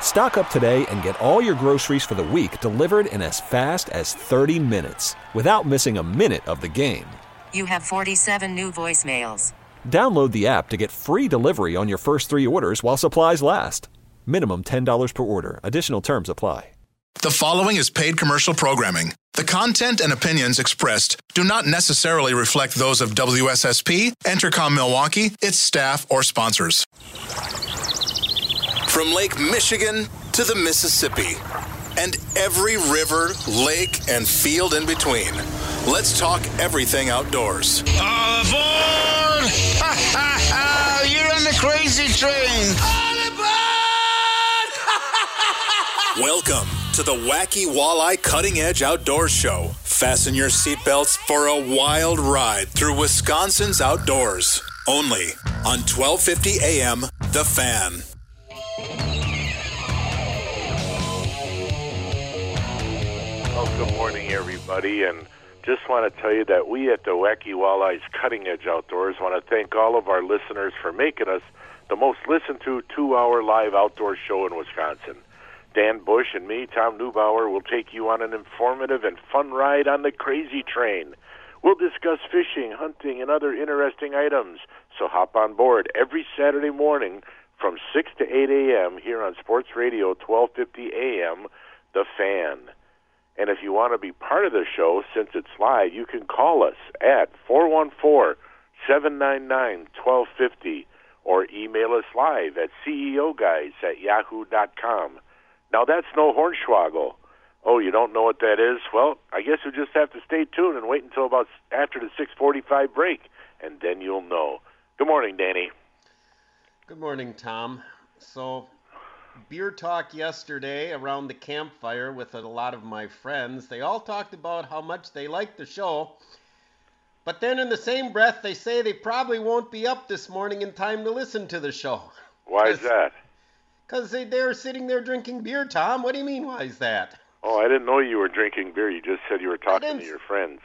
Stock up today and get all your groceries for the week delivered in as fast as 30 minutes without missing a minute of the game. You have 47 new voicemails. Download the app to get free delivery on your first three orders while supplies last. Minimum $10 per order. Additional terms apply. The following is paid commercial programming. The content and opinions expressed do not necessarily reflect those of WSSP, Entercom Milwaukee, its staff, or sponsors. From Lake Michigan to the Mississippi and every river, lake, and field in between, let's talk everything outdoors. All aboard! Ha ha ha! You're on the crazy train! All aboard! Welcome to the Wacky Walleye Cutting Edge Outdoors Show. Fasten your seatbelts for a wild ride through Wisconsin's outdoors. Only on 1250 AM The Fan. Well, good morning, everybody, and just want to tell you that we at the Wacky Walleyes Cutting Edge Outdoors want to thank all of our listeners for making us the most listened to two-hour live outdoor show in Wisconsin. Dan Bush and me, Tom Neubauer, will take you on an informative and fun ride on the Crazy Train. We'll discuss fishing, hunting, and other interesting items. So hop on board every Saturday morning from 6 to 8 a.m. here on Sports Radio 1250 AM, The Fan. And if you want to be part of the show, since it's live, you can call us at 414 799 1250 or email us live at ceoguys at yahoo.com. Now, that's no hornswoggle. Oh, you don't know what that is? Well, I guess you'll just have to stay tuned and wait until about after the 645 break, and then you'll know. Good morning, Danny. Good morning, Tom. So, beer talk yesterday around the campfire with a lot of my friends. They all talked about how much they liked the show. But then in the same breath, they say they probably won't be up this morning in time to listen to the show. Why is that? Because they, they're sitting there drinking beer, Tom. What do you mean, why is that? Oh, I didn't know you were drinking beer. You just said you were talking to your friends.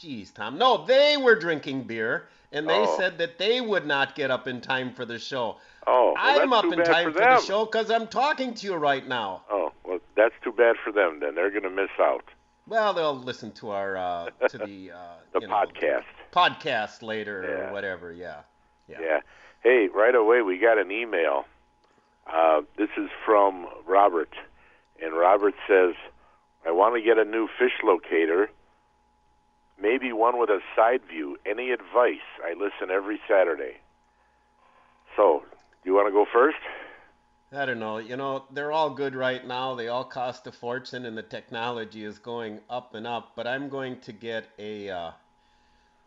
Jeez, Tom. No, they were drinking beer, and they Oh. said that they would not get up in time for the show. Oh, well, I'm up in time for for, the show because I'm talking to you right now. Oh, well, that's too bad for them. Then they're going to miss out. Well, they'll listen to our uh, to the uh, The you know, podcast. podcast later Yeah. or whatever. Yeah. Yeah. Yeah. Hey, right away we got an email. Uh, this is from Robert, and Robert says, "I want to get a new fish locator, maybe one with a side view. Any advice? I listen every Saturday." So, do you want to go first? I don't know. You know, they're all good right now. They all cost a fortune, and the technology is going up and up. But I'm going to get a uh,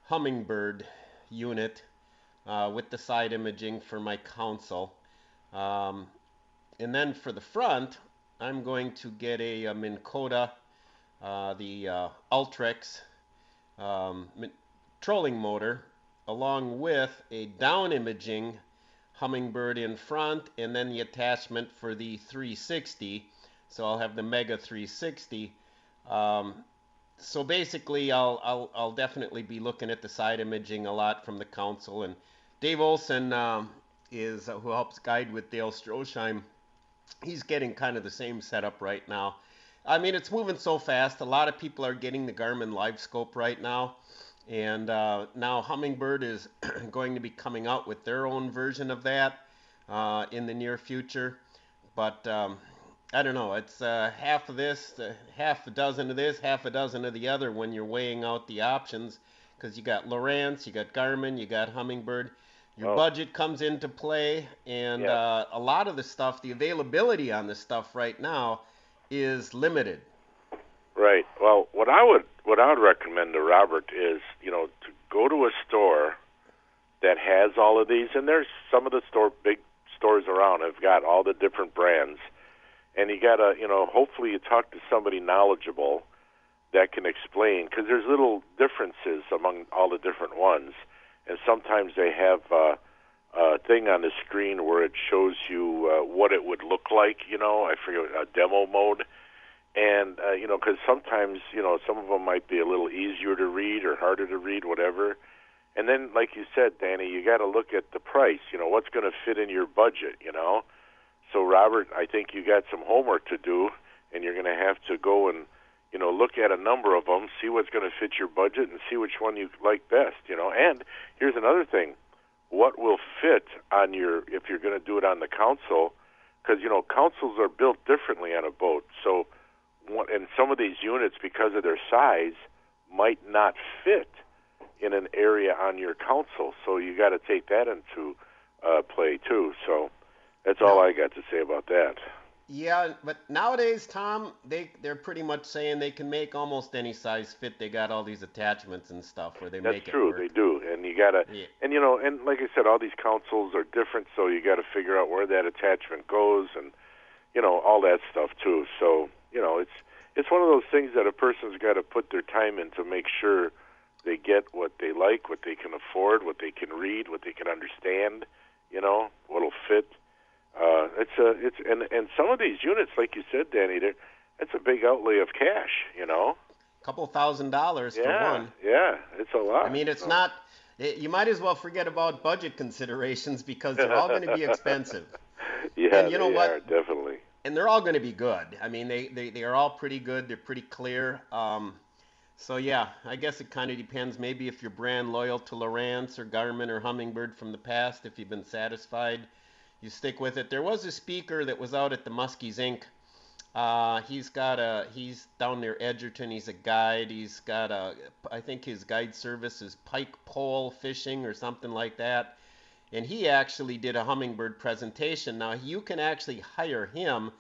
humminbird unit uh, with the side imaging for my console. Um, and then for the front, I'm going to get a, uh Minn Kota, uh, the uh, Ultrex um, trolling motor, along with a down imaging Humminbird in front, and then the attachment for the 360. So I'll have the Mega 360. Um, so basically, I'll, I'll I'll definitely be looking at the side imaging a lot from the council. And Dave Olson um, is uh, who helps guide with Dale Stroheim. He's getting kind of the same setup right now. I mean, it's moving so fast. A lot of people are getting the Garmin Live Scope right now. And uh, now Humminbird is going to be coming out with their own version of that uh, in the near future. But um, I don't know. It's uh, half of this, uh, half a dozen of this, half a dozen of the other when you're weighing out the options. Because you got Lowrance, you got Garmin, you got Humminbird. Your Oh. budget comes into play, and Yeah. uh, a lot of the stuff, the availability on the stuff right now is limited. Right. Well, what I would what I would recommend to Robert is, you know, to go to a store that has all of these, and there's some of the store big stores around have got all the different brands, and you gotta, you know, hopefully you talk to somebody knowledgeable that can explain because there's little differences among all the different ones, and sometimes they have uh, a thing on the screen where it shows you uh, what it would look like. You know, I forget a demo mode, and uh, you know because sometimes you know some of them might be a little easier to read or harder to read, whatever. And then, like you said, Danny, you got to look at the price. You know, what's going to fit in your budget. You know, so Robert, I think you got some homework to do, and you're going to have to go and you know, look at a number of them, see what's going to fit your budget, and see which one you like best. You know, and here's another thing: what will fit on your if you're going to do it on the console, because you know consoles are built differently on a boat. So, and some of these units, because of their size, might not fit in an area on your console. So you got to take that into uh, play too. So that's all I got to say about that. Yeah, but nowadays, Tom, they they're pretty much saying they can make almost any size fit. They got all these attachments and stuff where they That's make it That's true, work. they do, and you gotta, Yeah. and you know, and like I said, all these consoles are different, so you got to figure out where that attachment goes, and you know, all that stuff too. So you know, it's it's one of those things that a person's got to put their time in to make sure they get what they like, what they can afford, what they can read, what they can understand. You know, what'll fit. Uh, it's a it's and and some of these units, like you said, Danny, it's a big outlay of cash. You know. A couple thousand dollars for Yeah, one. yeah, it's a lot. I mean, it's So- not. It, you might as well forget about budget considerations because they're all going to be expensive, Yeah, and you know they what? are, definitely. and they're all going to be good. I mean, they, they they are all pretty good. They're pretty clear. Um, so yeah, I guess it kind of depends. Maybe if you're brand loyal to Lowrance or Garmin or Humminbird from the past, if you've been satisfied, you stick with it. There was a speaker that was out at the Muskies Inc. Uh, he's got a he's down near Edgerton. He's a guide. He's got a I think his guide service is pike pole fishing or something like that. And he actually did a humminbird presentation. Now you can actually hire him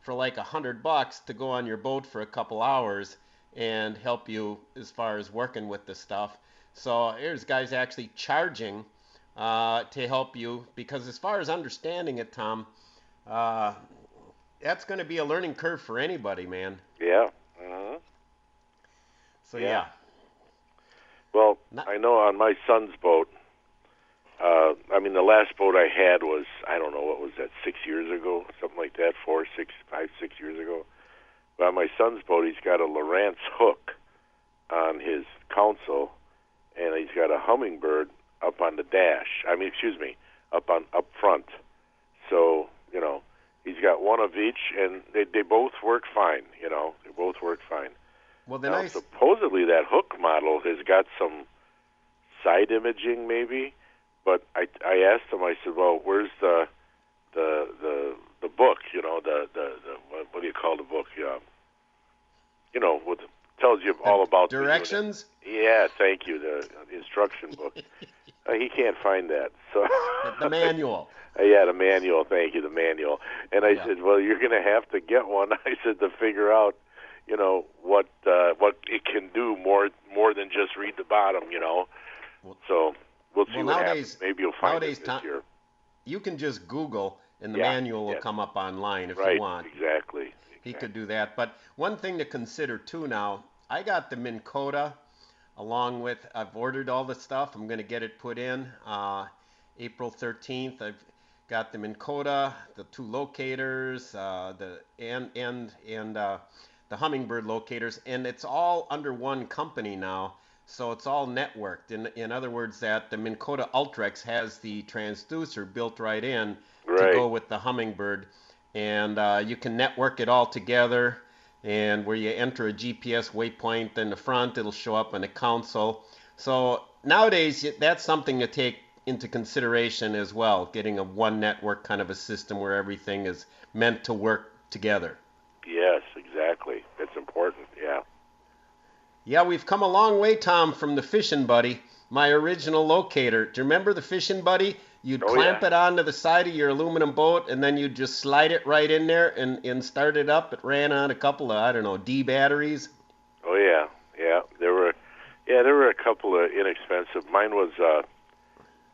for like a hundred bucks to go on your boat for a couple hours and help you as far as working with the stuff. So here's guys actually charging uh, to help you because as far as understanding it, Tom, uh, that's going to be a learning curve for anybody, man. Yeah. hmm So Yeah. yeah. Well, I know on my son's boat. Uh, I mean, the last boat I had was I don't know what was that six years ago, something like that, four, six, five, six years ago. But on my son's boat, he's got a Lowrance hook on his console, and he's got a humminbird up on the dash. I mean, excuse me, up on up front. So you know, he's got one of each, and they they both work fine. You know, they both work fine. Well, the Now, nice supposedly that hook model has got some side imaging, maybe. But I I asked him. I said, "Well, where's the the the the book? You know, the the, the what, what do you call the book? Yeah, you know, what tells you all about the directions. Yeah, thank you. The, the instruction book. uh, he can't find that. So the manual. Yeah, the manual. Thank you, the manual. And I Yeah. said, well, you're going to have to get one. I said to figure out, you know, what uh, what it can do more more than just read the bottom. You know. So we'll see well, what nowadays- happens. Maybe you'll find nowadays, it this year. You can just Google, and the Yeah, manual will yeah. come up online if Right. you want. Exactly. He could do that. But one thing to consider too now, I got the Minn Kota along with, I've ordered all the stuff. I'm going to get it put in uh, April 13th. I've got the Minn Kota, the two locators, uh, the and and and uh, the Humminbird locators, and it's all under one company now. So it's all networked. In in other words, that the Minn Kota Ultrex has the transducer built right in to go with the Humminbird, and uh, you can network it all together. And where you enter a GPS waypoint in the front, it'll show up on the console. So nowadays, that's something to take into consideration as well. Getting a one network kind of a system where everything is meant to work together. Yes, exactly. It's important. Yeah. Yeah, we've come a long way, Tom, from the Fishing Buddy, my original locator. Do you remember the Fishing Buddy? You'd Oh, clamp yeah. it onto the side of your aluminum boat, and then you'd just slide it right in there and, and start it up. It ran on a couple of I don't know D batteries. Oh yeah, yeah. There were, yeah, there were a couple of inexpensive. Mine was, uh,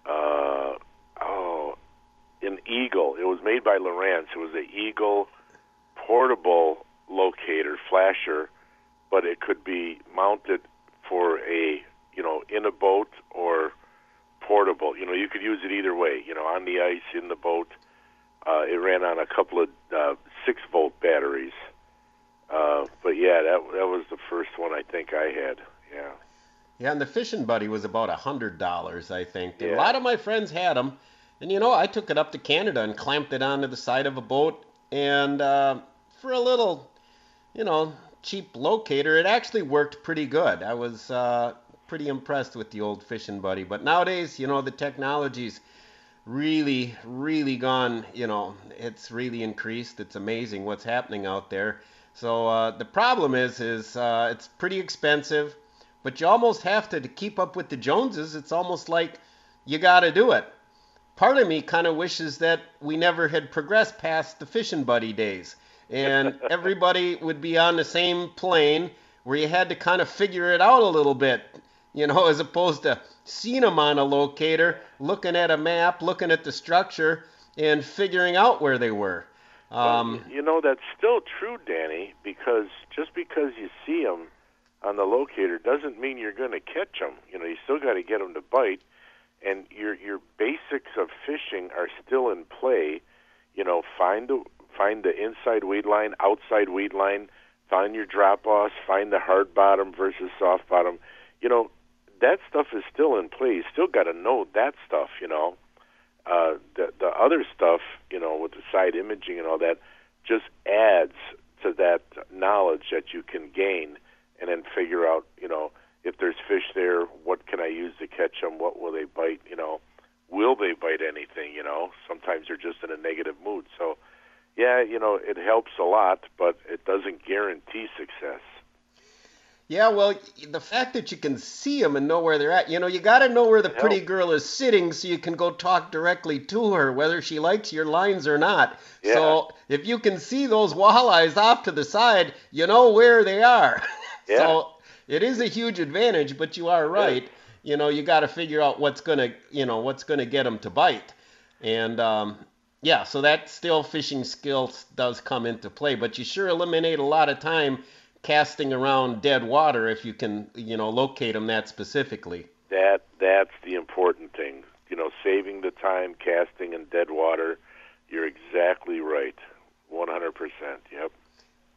uh, oh, an Eagle. It was made by Lowrance. It was an Eagle portable locator flasher, but it could be mounted for a, you know, in a boat or portable. You know, you could use it either way. You know, on the ice, in the boat. Uh, it ran on a couple of uh, six volt batteries. Uh, but yeah, that that was the first one I think I had. Yeah. Yeah, and the fishing buddy was about a hundred dollars, I think. Yeah. A lot of my friends had them, and you know, I took it up to Canada and clamped it onto the side of a boat, and uh, for a little, you know, cheap locator, it actually worked pretty good. I was uh, pretty impressed with the old fishing buddy. But nowadays, you know, the technology's really, really gone. You know, it's really increased. It's amazing what's happening out there. So uh, the problem is, is uh, it's pretty expensive, but you almost have to to keep up with the Joneses. It's almost like you got to do it. Part of me kind of wishes that we never had progressed past the fishing buddy days, and everybody would be on the same plane where you had to kind of figure it out a little bit, you know, as opposed to seeing them on a locator, looking at a map, looking at the structure, and figuring out where they were. Um, you know that's still true, Danny, because just because you see them on the locator doesn't mean you're going to catch them. You know, you still got to get them to bite, and your your basics of fishing are still in play. You know, find the find the inside weed line, outside weed line, find your drop offs, find the hard bottom versus soft bottom. You know, that stuff is still in play. You still got to know that stuff. You know, uh, the the other stuff, you know, with the side imaging and all that, just adds to that knowledge that you can gain, and then figure out, you know, if there's fish there, what can I use to catch them? What will they bite? You know, will they bite anything? You know, sometimes they're just in a negative mood. So, yeah, you know, it helps a lot, but it doesn't guarantee success. Yeah, well, the fact that you can see them and know where they're at, you know, you got to know where the pretty girl is sitting so you can go talk directly to her, whether she likes your lines or not. Yeah. So if you can see those walleyes off to the side, you know where they are. Yeah. So it is a huge advantage, but you are right. Yeah. You know, you got to figure out what's gonna, you know, what's gonna get them to bite, and um, yeah, so that still fishing skills does come into play, but you sure eliminate a lot of time casting around dead water if you can, you know, locate them that specifically. That that's the important thing. You know, saving the time casting in dead water. You're exactly right. 100%. Yep.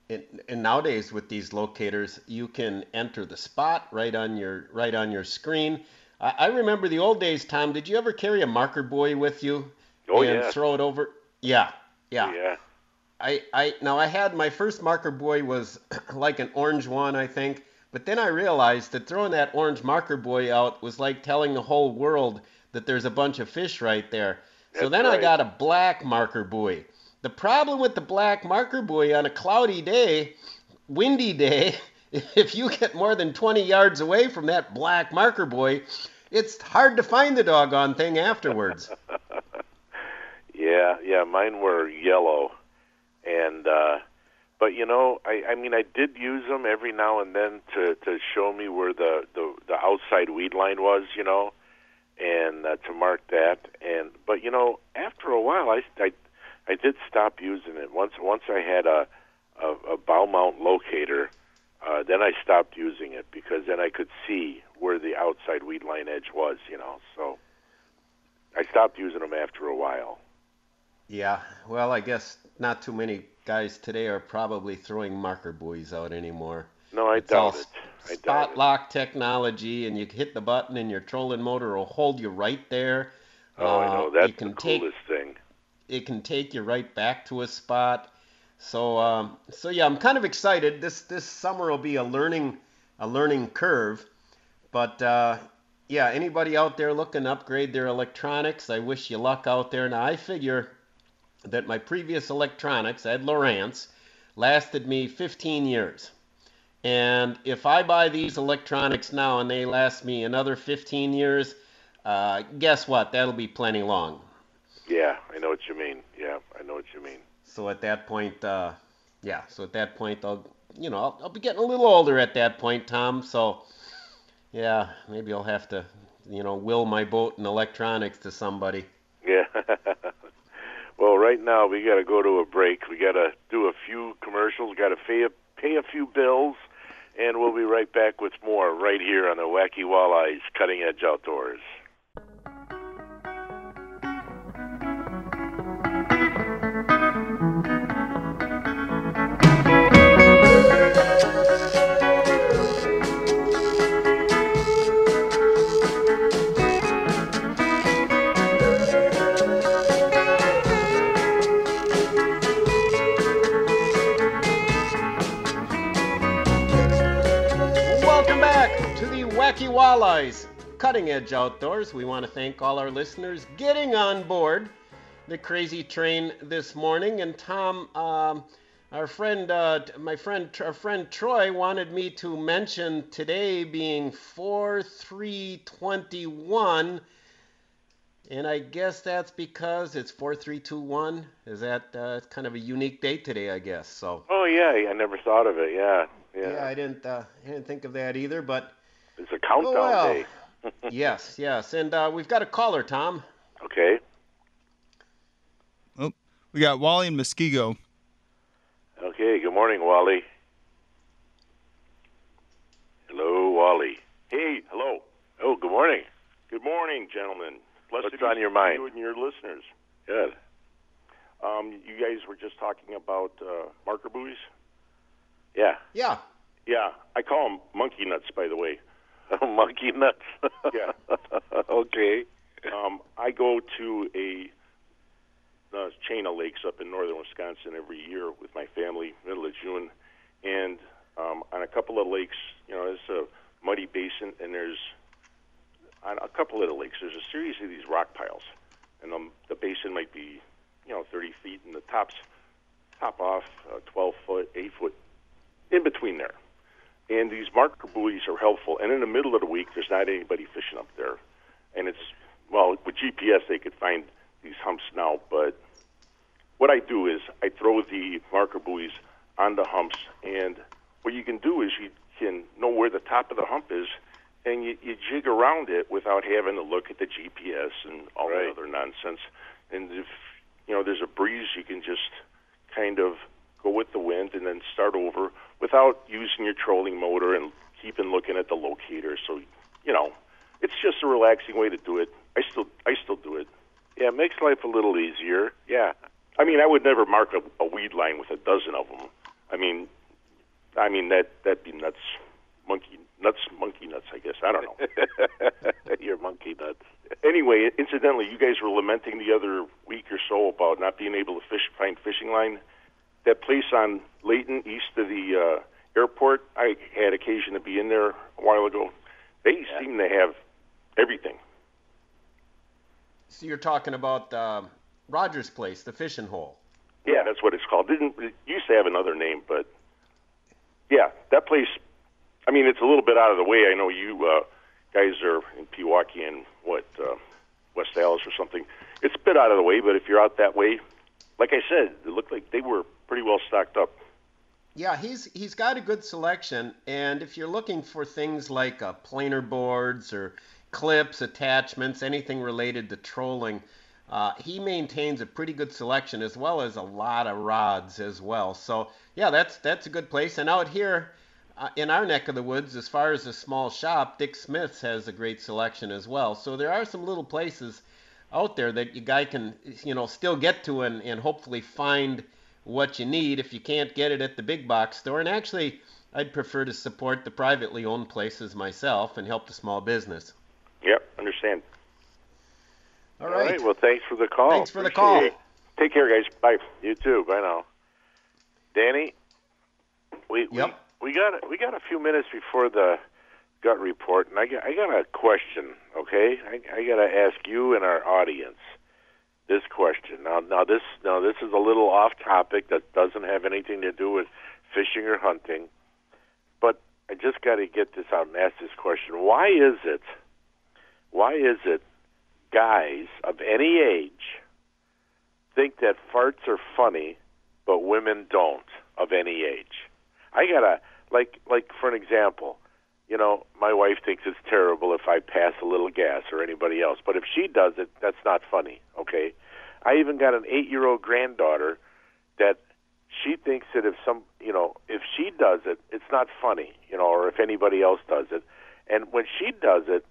And, and nowadays with these locators, you can enter the spot right on your right on your screen. I, I remember the old days, Tom. Did you ever carry a marker buoy with you Oh, and yeah. throw it over? Yeah, yeah. Yeah. I, I now I had my first marker buoy was like an orange one, I think. But then I realized that throwing that orange marker buoy out was like telling the whole world that there's a bunch of fish right there. so That's then I got a black marker buoy. The problem with the black marker buoy on a cloudy day, windy day, if you get more than 20 yards away from that black marker buoy, it's hard to find the doggone thing afterwards. Yeah, yeah, mine were yellow, and uh, but you know, I, I mean, I did use them every now and then to to show me where the the, the outside weed line was, you know, and uh, to mark that. And but you know, after a while, I I, I did stop using it. Once once I had a a, a bow mount locator, uh, then I stopped using it because then I could see where the outside weed line edge was, you know. So I stopped using them after a while. Yeah, well, I guess not too many guys today are probably throwing marker buoys out anymore. No, I It's doubt it. I doubt spot it. lock technology, and you hit the button, and your trolling motor will hold you right there. Oh, I Uh, know. That's it can the take coolest thing. it can take you right back to a spot. So um, so yeah, I'm kind of excited. This this summer will be a learning a learning curve, but uh, yeah, anybody out there looking to upgrade their electronics, I wish you luck out there. Now I figure that my previous electronics, I had Lowrance, lasted me 15 years. And if I buy these electronics now and they last me another 15 years, uh, guess what? That'll be plenty long. Yeah, I know what you mean. Yeah, I know what you mean. So at that point, uh, yeah. So at that point, I'll you know I'll, I'll be getting a little older at that point, Tom. So yeah, maybe I'll have to you know will my boat and electronics to somebody. Yeah. well, right now we got to go to a break. We got to do a few commercials. Got to pay a, pay a few bills, and we'll be right back with more right here on the Wacky Walleyes Cutting Edge Outdoors. Cutting Edge Outdoors. We want to thank all our listeners getting on board the crazy train this morning. And Tom, um, our friend, uh, my friend, our friend Troy wanted me to mention today being 4321. And I guess that's because it's 4321. Is that uh, kind of a unique date today, I guess. So. Oh yeah, I never thought of it. Yeah, yeah. Yeah, I didn't. Uh, I didn't think of that either. But It's a countdown Oh, well. day. yes, yes, and uh, we've got a caller, Tom. Okay. Oh, we got Wally and Muskego. Okay. Good morning, Wally. Hello, Wally. Hey, hello. Oh, good morning. Good morning, gentlemen. Blessed What's on your mind? You and your listeners. Good. Um, you guys were just talking about uh, marker buoys. Yeah. Yeah. Yeah, I call them monkey nuts, by the way. Monkey nuts. Yeah. okay. Um, I go to a uh, chain of lakes up in northern Wisconsin every year with my family, middle of June, and um, on a couple of lakes, you know, it's a muddy basin, and there's on a couple of the lakes, there's a series of these rock piles, and um, the basin might be, you know, 30 feet, and the tops top off uh, 12 foot, 8 foot, in between there. And these marker buoys are helpful. And in the middle of the week, there's not anybody fishing up there. And it's, well, with GPS, they could find these humps now. But what I do is I throw the marker buoys on the humps. And what you can do is you can know where the top of the hump is, and you, you jig around it without having to look at the GPS and all Right. that other nonsense. And if, you know, there's a breeze, you can just kind of go with the wind and then start over without using your trolling motor and keeping looking at the locator. So, you know, it's just a relaxing way to do it. I still I still do it. Yeah, it makes life a little easier. Yeah. I mean, I would never mark a, a weed line with a dozen of them. I mean, I mean that that'd be nuts, monkey nuts, monkey nuts. I guess I don't know. You're monkey nuts. Anyway, incidentally, you guys were lamenting the other week or so about not being able to fish find fishing line. That place on Layton, east of the uh, airport, I had occasion to be in there a while ago. They seem to have everything. So you're talking about um Rogers Place, the fishing hole. Yeah, that's what it's called. Didn't it used to have another name, but yeah, that place. I mean, it's a little bit out of the way. I know you uh, guys are in Pewaukee and what uh, West Allis or something. It's a bit out of the way, but if you're out that way, like I said, it looked like they were pretty well stocked up. Yeah, he's he's got a good selection, and if you're looking for things like uh, planer boards or clips, attachments, anything related to trolling, uh, he maintains a pretty good selection as well as a lot of rods as well. So yeah, that's that's a good place. And out here uh, in our neck of the woods, as far as a small shop, Dick Smith's has a great selection as well. So there are some little places out there that you guy can you know still get to and, and hopefully find what you need if you can't get it at the big box store. And actually, I'd prefer to support the privately owned places myself and help the small business. Yep, understand. All All right. right. Well, thanks for the call. Thanks for the call. it. Take care, guys. Bye. You too. Bye now. Danny, we Yep. we, we got we got a few minutes before the gut report, and I got I got a question. Okay, I, I got to ask you and our audience this question. Now, now this now this is a little off topic that doesn't have anything to do with fishing or hunting, but I just got to get this out and ask this question. Why is it? Why is it guys of any age think that farts are funny, but women don't of any age. I gotta like like for an example, you know, my wife thinks it's terrible if I pass a little gas or anybody else, but if she does it, that's not funny. Okay, I even got an eight-year-old granddaughter that she thinks that if some, you know, if she does it, it's not funny, you know, or if anybody else does it, and when she does it,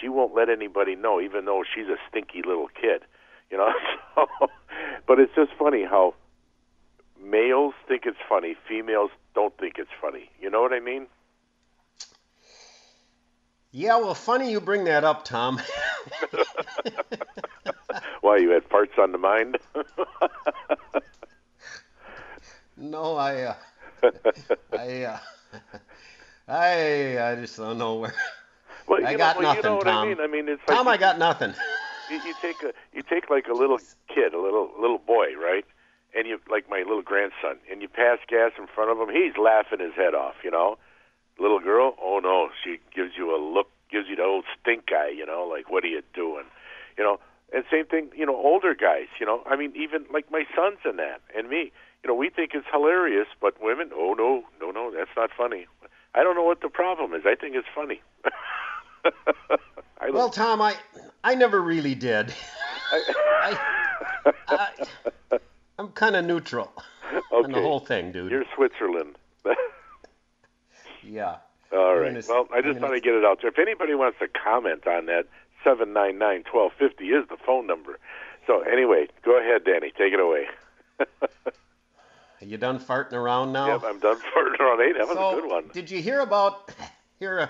she won't let anybody know, even though she's a stinky little kid, you know. So, but it's just funny how males think it's funny, females don't think it's funny. You know what I mean? Yeah, well, funny you bring that up, Tom. Why you had parts on the mind? no, I, uh, I, uh, I, I just don't know where. Well, I you got know, well, nothing, you know what Tom. I mean? I mean, it's Tom, like I got nothing. you, you take a you take like a little kid, a little little boy, right? And you like my little grandson, and you pass gas in front of him, he's laughing his head off, you know. Little girl, oh no, she gives you a look, gives you the old stink eye, you know, like what are you doing, you know. And same thing, you know, older guys, you know. I mean, even like my sons and that, and me, you know, we think it's hilarious, but women, oh no, no, no, that's not funny. I don't know what the problem is. I think it's funny. I Well, Tom, I, I never really did. I, I, I'm kind of neutral on the whole thing, dude. You're Switzerland. Yeah. All right. Gonna- well, I just gonna- thought I'd get it out there. If anybody wants to comment on that, seven nine nine twelve fifty is the phone number. So anyway, go ahead, Danny. Take it away. Are you done farting around now? Yep, I'm done farting around eight. That was So, a good one. Did you hear about hear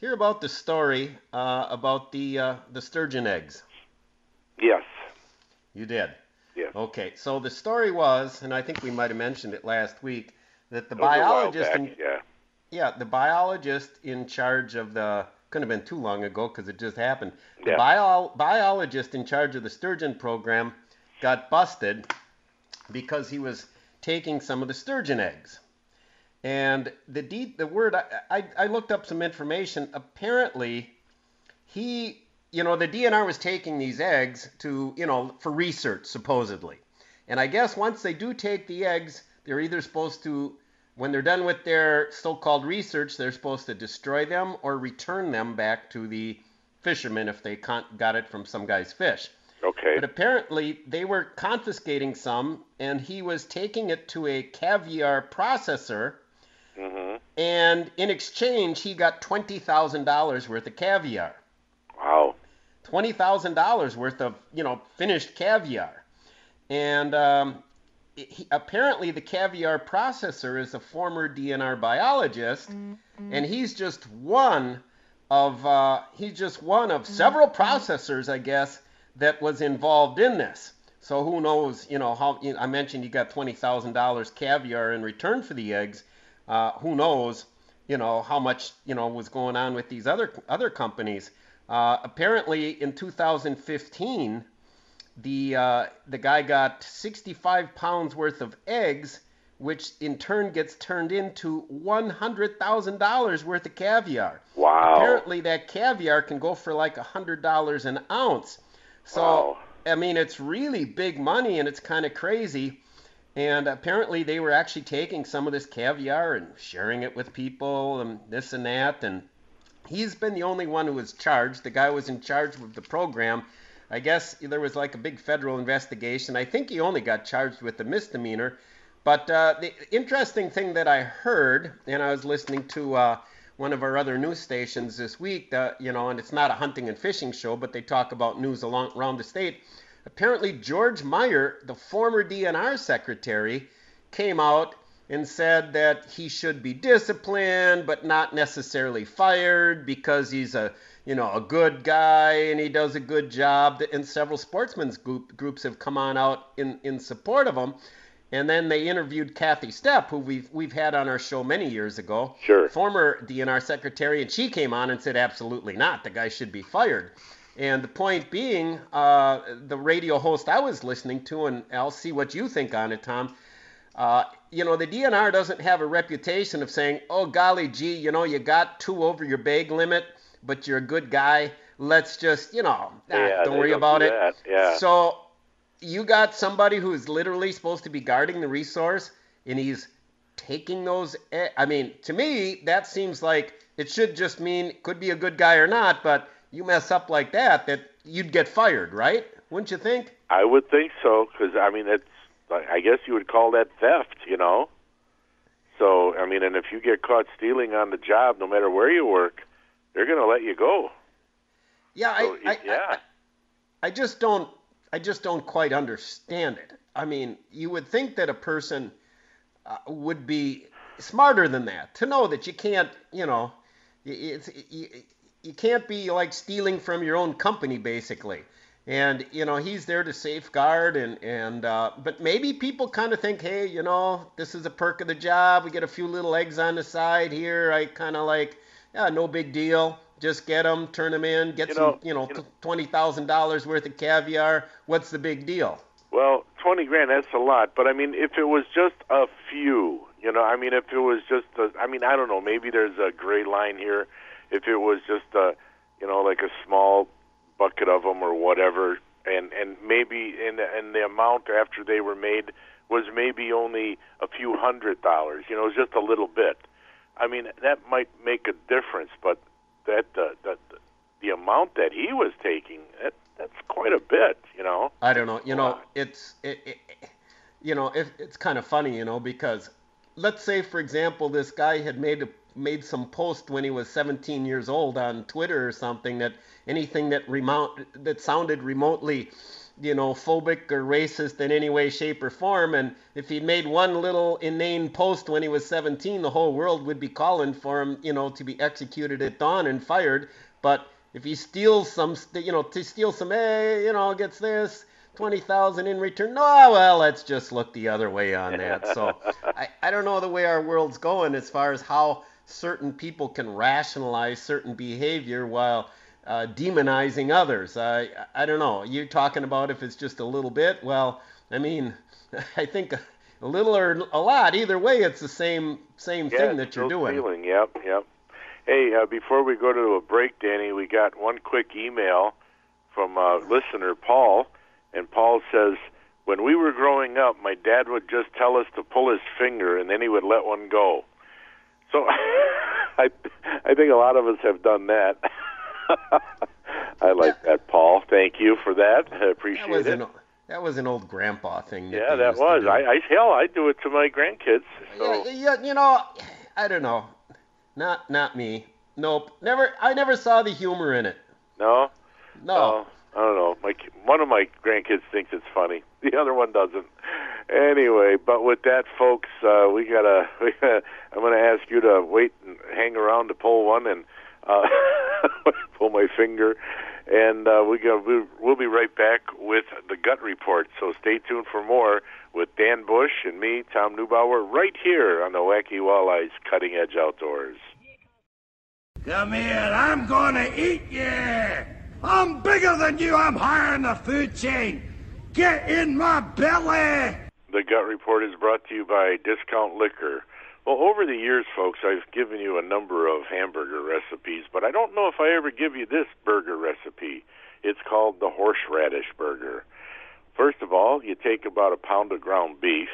hear about the story uh, about the uh, the sturgeon eggs? Yes. You did. Yes. Okay. So the story was, and I think we might have mentioned it last week, that the That was a while biologist in, yeah. Yeah, the biologist in charge of the couldn't have been too long ago because it just happened. The Yeah. bio, biologist in charge of the sturgeon program got busted because he was taking some of the sturgeon eggs. And the de- the word I, I, I looked up some information. Apparently, he you know the DNR was taking these eggs to you know for research supposedly, and I guess once they do take the eggs, they're either supposed to when they're done with their so-called research, they're supposed to destroy them or return them back to the fishermen if they got it from some guy's fish. Okay. But apparently they were confiscating some, and he was taking it to a caviar processor, hmm and in exchange he got twenty thousand dollars worth of caviar. Wow. Twenty thousand dollars worth of you know finished caviar, and um, he, apparently the caviar processor is a former DNR biologist, and he's just one of uh, he's just one of several processors, I guess, that was involved in this. So who knows? You know how you know, I mentioned you got twenty thousand dollars caviar in return for the eggs. Uh, who knows? You know how much you know was going on with these other other companies. Uh, apparently, in 2015, the uh, the guy got 65 pounds worth of eggs, which in turn gets turned into $100,000 worth of caviar. Wow. Apparently, that caviar can go for like $100 an ounce. So, I mean, it's really big money and it's kind of crazy. And apparently, they were actually taking some of this caviar and sharing it with people and this and that. And he's been the only one who was charged. The guy was in charge of the program. I guess there was like a big federal investigation. I think he only got charged with a misdemeanor. But uh, the interesting thing that I heard, and I was listening to uh, one of our other news stations this week, that, you know, and it's not a hunting and fishing show, but they talk about news along, around the state. Apparently, George Meyer, the former DNR secretary, came out and said that he should be disciplined, but not necessarily fired because he's a you know a good guy and he does a good job. And several sportsmen's group, groups have come on out in in support of him. And then they interviewed Cathy Stepp, who we've we've had on our show many years ago, Sure. former DNR secretary, and she came on and said absolutely not. The guy should be fired. And the point being, uh, the radio host I was listening to, and I'll see what you think on it, Tom. Uh, you know, the DNR doesn't have a reputation of saying, oh, golly gee, you know, you got two over your bag limit, but you're a good guy. let's just you know ah, Yeah, don't worry don't about do it. yeah. So you got somebody who's literally supposed to be guarding the resource, and he's taking those. I mean, to me, that seems like it should just mean could be a good guy or not, but you mess up like that, that you'd get fired, right? Wouldn't you think? I would think so because I mean it's I guess you would call that theft, you know. So I mean, and if you get caught stealing on the job, no matter where you work, they're going to let you go. Yeah, So, I, I, yeah. I, I just don't, I just don't quite understand it. I mean, you would think that a person uh, would be smarter than that to know that you can't, you know, it's, you, you can't be like stealing from your own company basically. And you know he's there to safeguard, and and uh, but maybe people kind of think, hey, you know, this is a perk of the job. We get a few little eggs on the side here. I kind of like, yeah, no big deal. Just get them, turn them in, get You some, know- you know, you know- twenty thousand dollars worth of caviar. What's the big deal? Well, twenty grand that's a lot, but I mean, if it was just a few, you know, I mean, if it was just, a, I mean, I don't know, maybe there's a gray line here. If it was just a, you know, like a small bucket of them or whatever, and and maybe and and the amount after they were made was maybe only a few hundred dollars, you know, it was just a little bit. I mean, that might make a difference, but that uh, that the amount that he was taking, that that's quite a bit, you know. I don't know. You know, it's it, it, you know, it, it's kind of funny, you know, because let's say, for example, this guy had made a, made some post when he was 17 years old on Twitter or something that anything that remote that sounded remotely, you know, phobic or racist in any way, shape, or form, and if he made one little inane post when he was 17, the whole world would be calling for him, you know, to be executed at dawn and fired. But if he steals some, you know, to steal some, hey, you know, gets this, 20,000 in return. No, well, let's just look the other way on that. So I, I don't know the way our world's going as far as how certain people can rationalize certain behavior while uh, demonizing others. I, I don't know. You're talking about if it's just a little bit. Well, I mean, I think a, a little or a lot, either way, it's the same same Yeah, thing that you're doing. Stealing. Yep, yep. Hey, uh, before we go to a break, Danny, we got one quick email from uh, listener Paul, and Paul says, "When we were growing up, my dad would just tell us to pull his finger, and then he would let one go." So, I I think a lot of us have done that. I like that, Paul. Thank you for that. I appreciate That was it. an that was an old grandpa thing. That yeah, that was. I, I hell, I do it to my grandkids. So. Yeah, yeah, you know, I don't know. Not not me. Nope. Never. I never saw the humor in it. No. No. Oh, I don't know. My one of my grandkids thinks it's funny. The other one doesn't. Anyway, but with that, folks, uh, we gotta. I'm going to ask you to wait and hang around to pull one and uh, pull my finger, and uh, we go. we- We'll be right back with the gut report. So stay tuned for more with Dan Bush and me, Tom Neubauer, right here on the Wacky Walleyes Cutting Edge Outdoors. Come here, I'm gonna eat you! I'm bigger than you, I'm higher in the food chain! Get in my belly! The Gut Report is brought to you by Discount Liquor. Well, over the years, folks, I've given you a number of hamburger recipes, but I don't know if I ever give you this burger recipe. It's called the horseradish burger. First of all, you take about a pound of ground beef,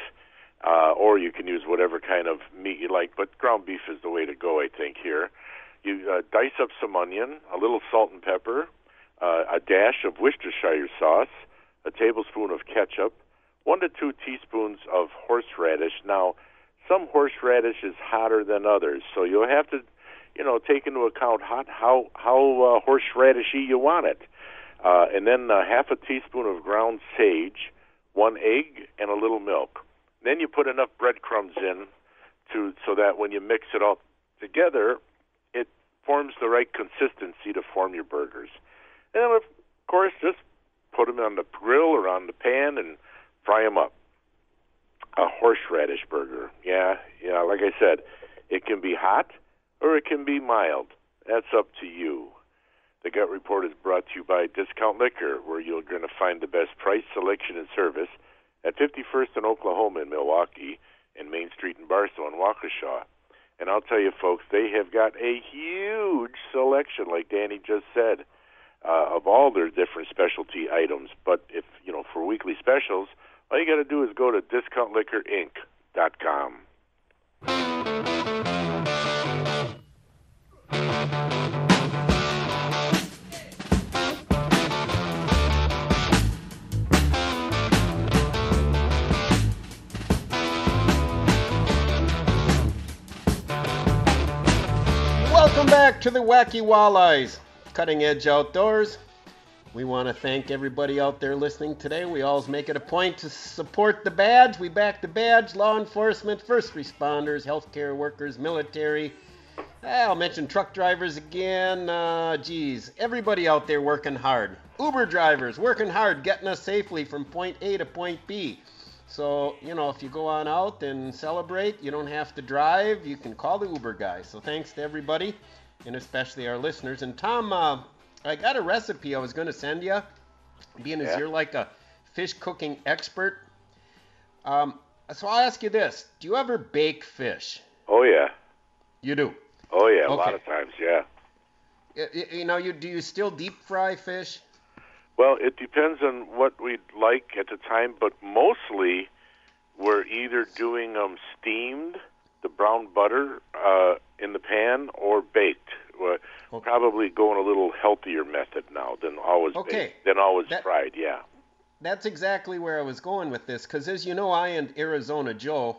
uh, or you can use whatever kind of meat you like, but ground beef is the way to go, I think, here. You uh, dice up some onion, a little salt and pepper, uh, a dash of Worcestershire sauce, a tablespoon of ketchup, one to two teaspoons of horseradish. Now, some horseradish is hotter than others, so you'll have to, you know, take into account hot, how how uh, horseradishy you want it. Uh, and then uh, half a teaspoon of ground sage, one egg, and a little milk. Then you put enough breadcrumbs in to so that when you mix it all together, it forms the right consistency to form your burgers. And of course, just put them on the grill or on the pan and fry them up. A horseradish burger. Yeah, yeah, like I said, it can be hot or it can be mild. That's up to you. The Gut Report is brought to you by Discount Liquor, where you're going to find the best price, selection, and service at 51st and Oklahoma in Milwaukee and Main Street in Barstow and Waukesha. And I'll tell you, folks, they have got a huge selection, like Danny just said. Uh, of all their different specialty items. But if you know for weekly specials, all you got to do is go to discountliquorinc.com. Welcome back to the Wacky Walleyes, Cutting Edge Outdoors. We want to thank everybody out there listening today. We always make it a point to support the badge. We back the badge, law enforcement, first responders, healthcare workers, military. I'll mention truck drivers again. Uh, geez, everybody out there working hard. Uber drivers working hard, getting us safely from point A to point B. So, you know, if you go on out and celebrate, you don't have to drive. You can call the Uber guy. So, thanks to everybody, and especially our listeners. And, Tom, uh, I got a recipe I was going to send you, being as Yeah. you're like a fish cooking expert. Um, so, I'll ask you this Do you ever bake fish? Oh yeah, You do. oh yeah, a lot of times, yeah. Y- y- You know, you do you still deep fry fish? Well, it depends on what we'd like at the time, but mostly we're either doing them steamed, the brown butter uh, in the pan, or baked. We're probably going a little healthier method now than always Okay. baked, than always That- fried. Yeah. That's exactly where I was going with this, because as you know, I and Arizona Joe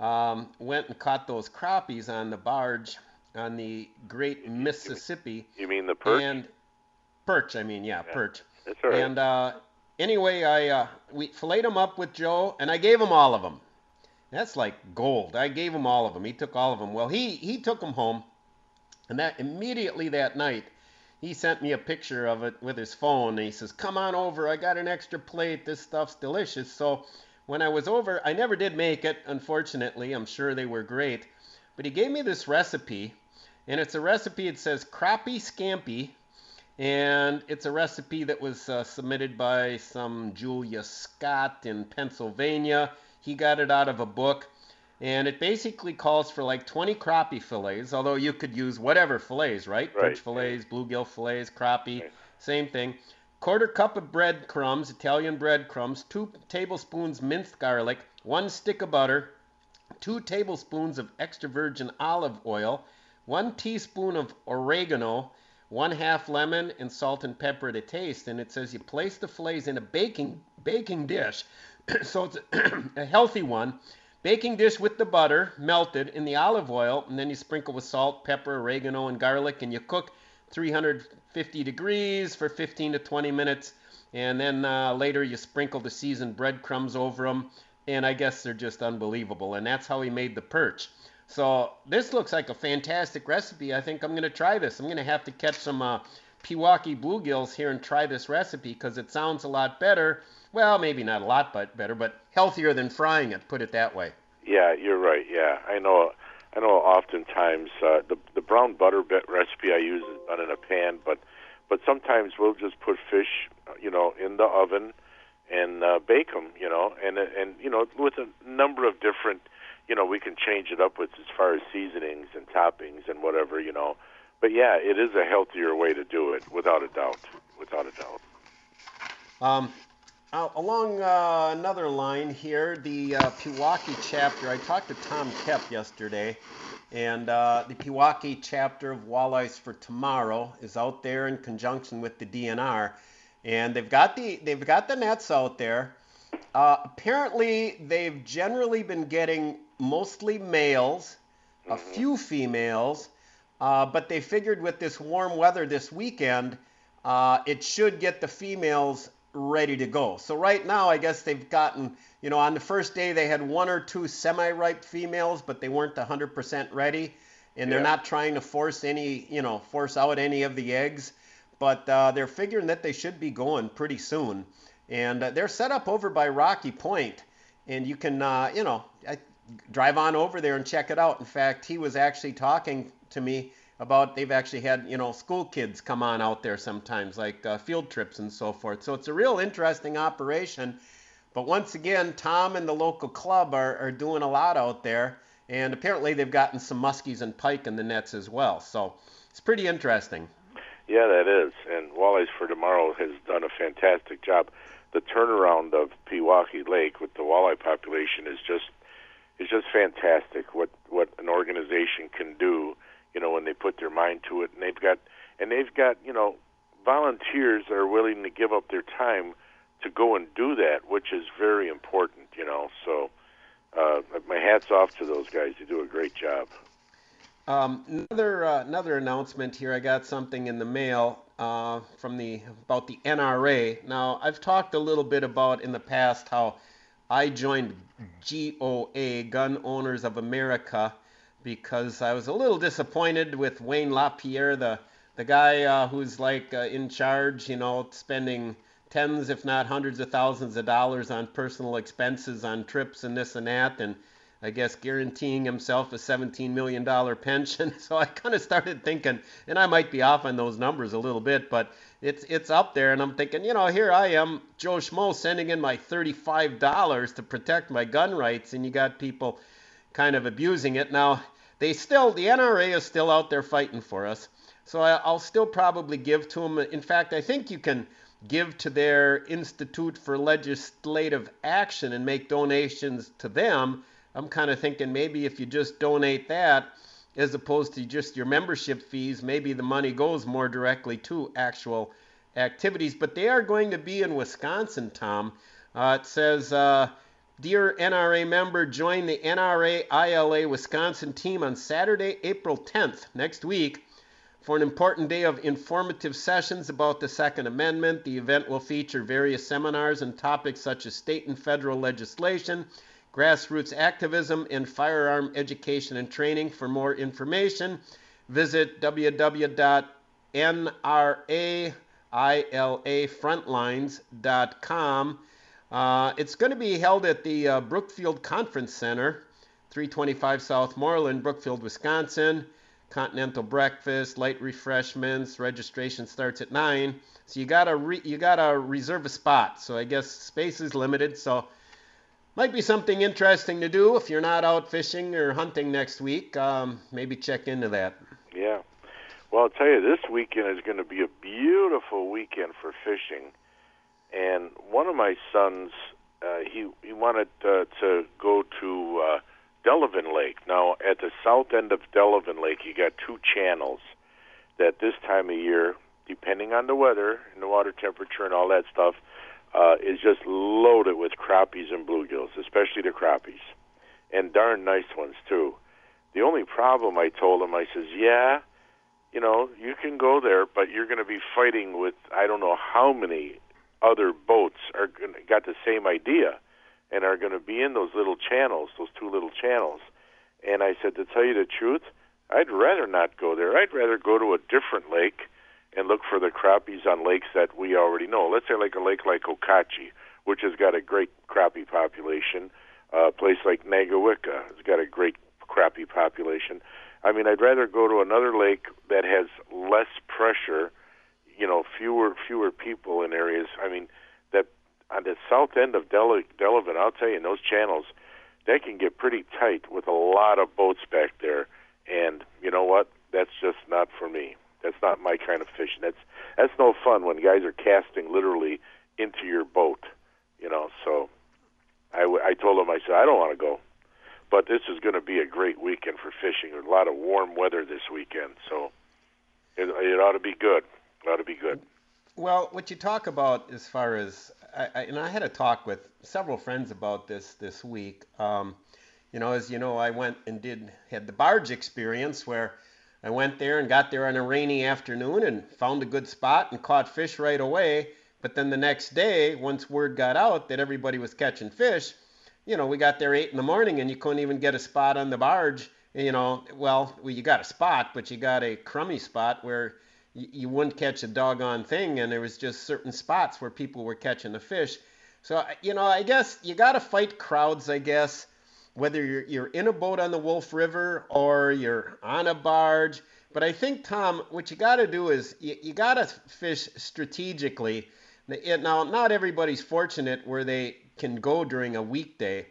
um, went and caught those crappies on the barge on the Great Mississippi. You mean the perch? And perch, I mean, yeah, perch. That's all right. And uh, anyway, I uh, we filleted them up with Joe, and I gave him all of them. That's like gold. I gave him all of them. He took all of them. Well, he he took them home, and that immediately that night, he sent me a picture of it with his phone. And he says, "Come on over. I got an extra plate. This stuff's delicious." So when I was over, I never did make it. Unfortunately, I'm sure they were great, but he gave me this recipe, and it's a recipe. It says crappie scampi, and it's a recipe that was uh, submitted by some Julia Scott in Pennsylvania. He got it out of a book, and it basically calls for like 20 crappie fillets, although you could use whatever fillets, right? Right. Perch fillets, bluegill fillets, crappie, same thing. Quarter cup of breadcrumbs, Italian breadcrumbs, two tablespoons minced garlic, one stick of butter, two tablespoons of extra virgin olive oil, one teaspoon of oregano, one half lemon, and salt and pepper to taste. And it says you place the fillets in a baking baking dish, so it's a healthy one. Baking dish with the butter melted in the olive oil, and then you sprinkle with salt, pepper, oregano, and garlic, and you cook 350 degrees for 15 to 20 minutes. And then uh, later you sprinkle the seasoned breadcrumbs over them, and I guess they're just unbelievable. And that's how he made the perch. So this looks like a fantastic recipe. I think I'm going to try this. I'm going to have to catch some uh, Pewaukee bluegills here and try this recipe because it sounds a lot better. Well, maybe not a lot but better, but healthier than frying it. Put it that way. Yeah, you're right. Yeah, I know. I know. Oftentimes, uh, the the brown butter recipe I use is done in a pan, but but sometimes we'll just put fish, you know, in the oven and uh, bake them, you know, and and you know, with a number of different, you know, we can change it up with as far as seasonings and toppings and whatever, you know. But yeah, it is a healthier way to do it, without a doubt. Without a doubt. Um, uh, along uh, another line here, the uh, Pewaukee chapter. I talked to Tom Kep yesterday, and uh, the Pewaukee chapter of Walleyes for Tomorrow is out there in conjunction with the DNR, and they've got the they've got the nets out there. Uh, apparently, they've generally been getting mostly males, a few females, uh, but they figured with this warm weather this weekend, uh, it should get the females ready to go. So right now, I guess they've gotten, you know, on the first day they had one or two semi-ripe females, but they weren't 100% ready, and they're Yeah. not trying to force any, you know, force out any of the eggs, but uh, they're figuring that they should be going pretty soon, and uh, they're set up over by Rocky Point, and you can, uh, you know, I, drive on over there and check it out. In fact, he was actually talking to me about they've actually had you know school kids come on out there sometimes like uh, field trips and so forth so it's a real interesting operation but once again tom and the local club are, are doing a lot out there and apparently they've gotten some muskies and pike in the nets as well so it's pretty interesting Yeah, that is. And Walleyes for Tomorrow has done a fantastic job. The turnaround of Pewaukee Lake with the walleye population is just is just fantastic. What what an organization can do, you know, when they put their mind to it, and they've got and they've got you know volunteers that are willing to give up their time to go and do that, which is very important, you know. So uh, my hats off to those guys. They do a great job. Um, another uh, another announcement here. I got something in the mail uh, from the about the NRA. Now I've talked a little bit about in the past how I joined GOA, Gun Owners of America, because I was a little disappointed with Wayne LaPierre, the the guy uh, who's like uh, in charge, you know, spending tens, if not hundreds of thousands of dollars on personal expenses on trips and this and that, and I guess guaranteeing himself a $17 million pension. So I kind of started thinking, and I might be off on those numbers a little bit, but it's it's up there. And I'm thinking, you know, here I am, Joe Schmo, sending in my $35 to protect my gun rights, and you got people kind of abusing it. Now, they still, the NRA is still out there fighting for us. So I, I'll still probably give to them. In fact, I think you can give to their Institute for Legislative Action and make donations to them I'm kind of thinking maybe if you just donate that as opposed to just your membership fees, maybe the money goes more directly to actual activities. But they are going to be in Wisconsin, Tom. Uh, it says, uh, Dear NRA member, join the NRA ILA Wisconsin team on Saturday, April 10th, next week, for an important day of informative sessions about the Second Amendment. The event will feature various seminars and topics such as state and federal legislation grassroots activism, and firearm education and training. For more information, visit www.nrailafrontlines.com. Uh, it's going to be held at the uh, Brookfield Conference Center, 325 South Moreland, Brookfield, Wisconsin. Continental breakfast, light refreshments. Registration starts at nine. So you gotta re- you gotta reserve a spot. So I guess space is limited. So might be something interesting to do if you're not out fishing or hunting next week. Um, maybe check into that. Yeah. Well, I'll tell you, this weekend is going to be a beautiful weekend for fishing. And one of my sons, uh, he he wanted uh, to go to uh, Delavan Lake. Now, at the south end of Delavan Lake, you got two channels that this time of year, depending on the weather and the water temperature and all that stuff, uh, is just loaded with crappies and bluegills, especially the crappies, and darn nice ones too. The only problem I told him, I says, yeah, you know, you can go there, but you're going to be fighting with I don't know how many other boats are gonna, got the same idea and are going to be in those little channels, those two little channels. And I said, to tell you the truth, I'd rather not go there. I'd rather go to a different lake and look for the crappies on lakes that we already know. Let's say like a lake like Okauchee, which has got a great crappie population. A place like Nagawicka has got a great crappie population. I mean, I'd rather go to another lake that has less pressure, you know, fewer fewer people in areas. I mean, that on the south end of Del- Delavan, I'll tell you, in those channels, they can get pretty tight with a lot of boats back there. And you know what? That's just not for me. That's not my kind of fishing. That's that's no fun when guys are casting literally into your boat, you know. So I, I told him, I said, I don't want to go, but this is going to be a great weekend for fishing. A lot of warm weather this weekend, so it, it ought to be good. To be good. Well, what you talk about as far as, I, I, and I had a talk with several friends about this this week. Um, you know, as you know, I went and did had the barge experience where I went there and got there on a rainy afternoon and found a good spot and caught fish right away. But then the next day, once word got out that everybody was catching fish, you know, we got there eight in the morning and you couldn't even get a spot on the barge. You know, well, well you got a spot, but you got a crummy spot where you, wouldn't catch a doggone thing, and there was just certain spots where people were catching the fish. So, you know, I guess you got to fight crowds, I guess whether you're, you're in a boat on the Wolf River or you're on a barge. But I think, Tom, what you got to do is you, you got to fish strategically. Now, not everybody's fortunate where they can go during a weekday,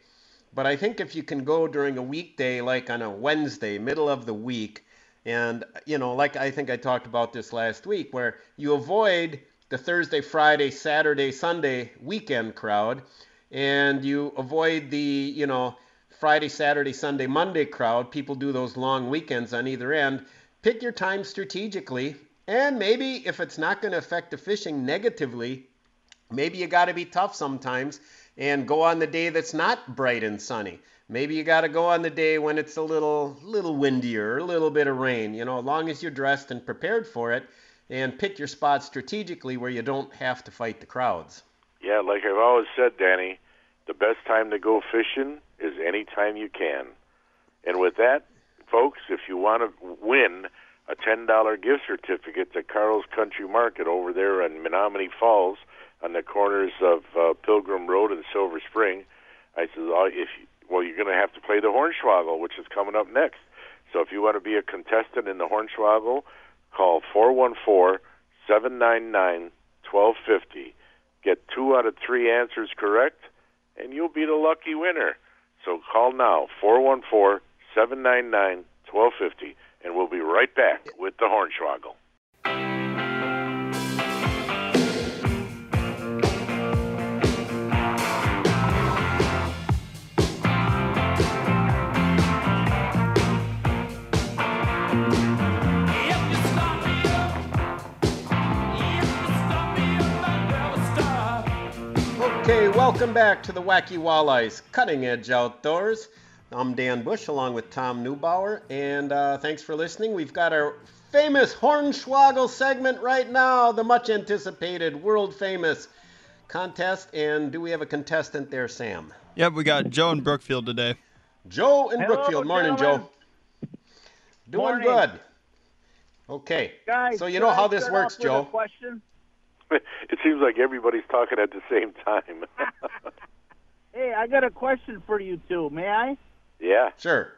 but I think if you can go during a weekday, like on a Wednesday, middle of the week, And, you know, like I think I talked about this last week, where you avoid the Thursday, Friday, Saturday, Sunday weekend crowd, and you avoid the, you know, Friday, Saturday, Sunday, Monday crowd. People do those long weekends on either end. Pick your time strategically, and maybe if it's not going to affect the fishing negatively, maybe you got to be tough sometimes and go on the day that's not bright and sunny. Maybe you got to go on the day when it's a little little windier, a little bit of rain, you know, as long as you're dressed and prepared for it and pick your spots strategically where you don't have to fight the crowds. Yeah, like I've always said, Danny, the best time to go fishing is any time you can. And with that, folks, if you want to win a $10 gift certificate to Carl's Country Market over there in Menomonee Falls on the corners of uh, Pilgrim Road and Silver Spring, I said, oh, if you, well, you're going to have to play the Hornswoggle, which is coming up next. So if you want to be a contestant in the Hornswoggle, call 414 799 1250. Get two out of three answers correct, and you'll be the lucky winner. So call now, 414 799 1250, and we'll be right back with the Hornswoggle. Welcome back to the Wacky Walleyes Cutting Edge Outdoors. I'm Dan Bush along with Tom Neubauer, and uh, thanks for listening. We've got our famous Hornswoggle segment right now, the much anticipated, world famous contest. And do we have a contestant there, Sam? Yep, we got Joe in Brookfield today. Joe in Hello, Brookfield. Morning, gentlemen. Joe. Doing Morning. good. Okay. Guys, so you know how this works, off with a Joe. question? It seems like everybody's talking at the same time. Hey, I got a question for you two. May I? yeah. Sure.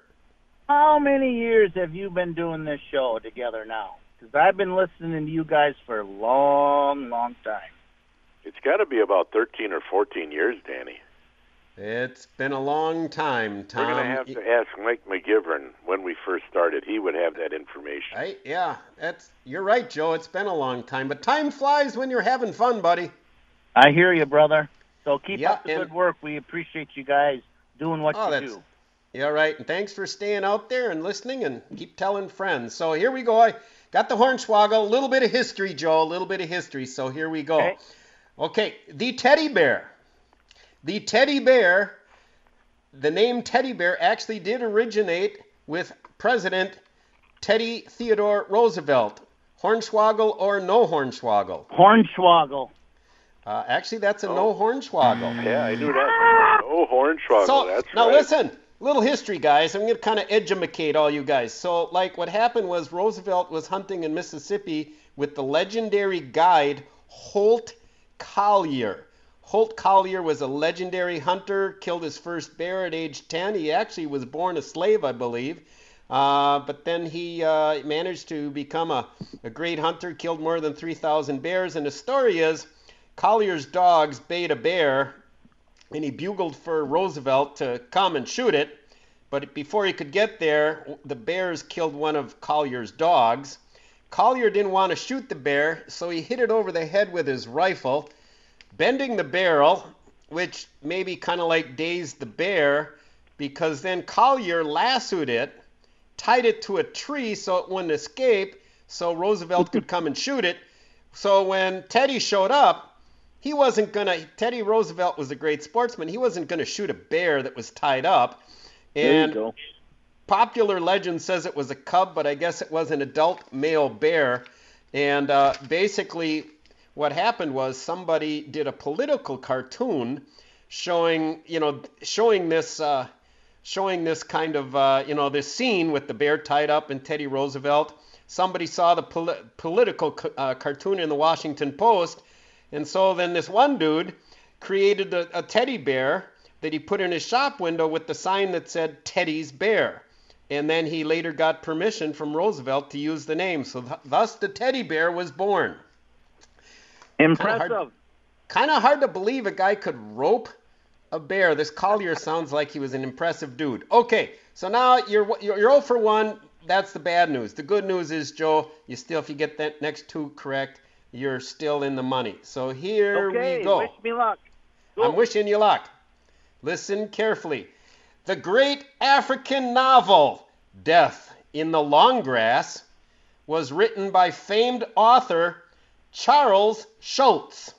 How many years have you been doing this show together now? Because I've been listening to you guys for a long, long time. It's got to be about 13 or 14 years, Danny. It's been a long time, Tom. We're going to have to ask Mike McGivern when we first started. He would have that information. Right? Yeah, that's you're right, Joe. It's been a long time, but time flies when you're having fun, buddy. I hear you, brother. So keep Yeah, up the and- good work. We appreciate you guys doing what Oh, you that's do. yeah, right. And thanks for staying out there and listening, and keep telling friends. So here we go. I got the Hornswoggle. A little bit of history, Joe. A little bit of history. So here we go. Okay. Okay, the teddy bear. The teddy bear. The name teddy bear actually did originate with President Teddy Theodore Roosevelt. Hornswoggle or no Hornswoggle? Hornswoggle. Uh, actually, that's a no Hornswoggle. Yeah, I knew that. Oh, Hornswoggle. So that's now right. listen, little history, guys. I'm going to kind of edumacate all you guys. So, like, what happened was Roosevelt was hunting in Mississippi with the legendary guide Holt Collier. Holt Collier was a legendary hunter, killed his first bear at age 10. He actually was born a slave, I believe. Uh, but then he uh, managed to become a, a great hunter, killed more than 3,000 bears. And the story is Collier's dogs bayed a bear and he bugled for Roosevelt to come and shoot it. But before he could get there, the bears killed one of Collier's dogs. Collier didn't want to shoot the bear, so he hit it over the head with his rifle, bending the barrel, which maybe kind of like dazed the bear, because then Collier lassoed it, tied it to a tree so it wouldn't escape, so Roosevelt could come and shoot it. So when Teddy showed up, he wasn't going to, Teddy Roosevelt was a great sportsman. He wasn't going to shoot a bear that was tied up. There you And go. popular legend says it was a cub, but I guess it was an adult male bear. And uh, basically, what happened was somebody did a political cartoon showing, you know, showing this, uh, showing this kind of, uh, you know, this scene with the bear tied up and Teddy Roosevelt. Somebody saw the poli- political ca- uh, cartoon in the Washington Post, and so then this one dude created a, a teddy bear that he put in his shop window with the sign that said Teddy's Bear. And then he later got permission from Roosevelt to use the name. So th- thus the teddy bear was born. Impressive. Kind of hard to believe a guy could rope a bear. This Collier sounds like he was an impressive dude. Okay, so now you're you're, you're 0 for 1. that's the bad news. The good news is, Joe, you still, if you get that next two correct, you're still in the money. So here okay, we go. wish me luck. I'm wishing you luck. Listen carefully. The great African novel, Death in the Long Grass, was written by famed author Charles Schulz.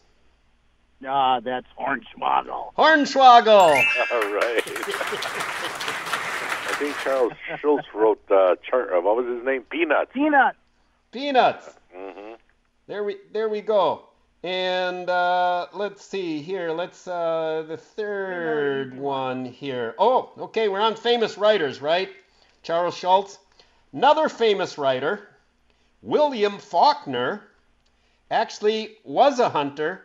Ah, that's Hornswoggle. Hornswoggle! All right. I think Charles Schulz wrote uh, char- uh, what was his name? Peanuts. Peanut. Peanuts. hmm There we there we go. And uh, let's see here. Let's uh, the third one here. Oh, okay. We're on famous writers, right? Charles Schultz. Another famous writer, William Faulkner, actually was a hunter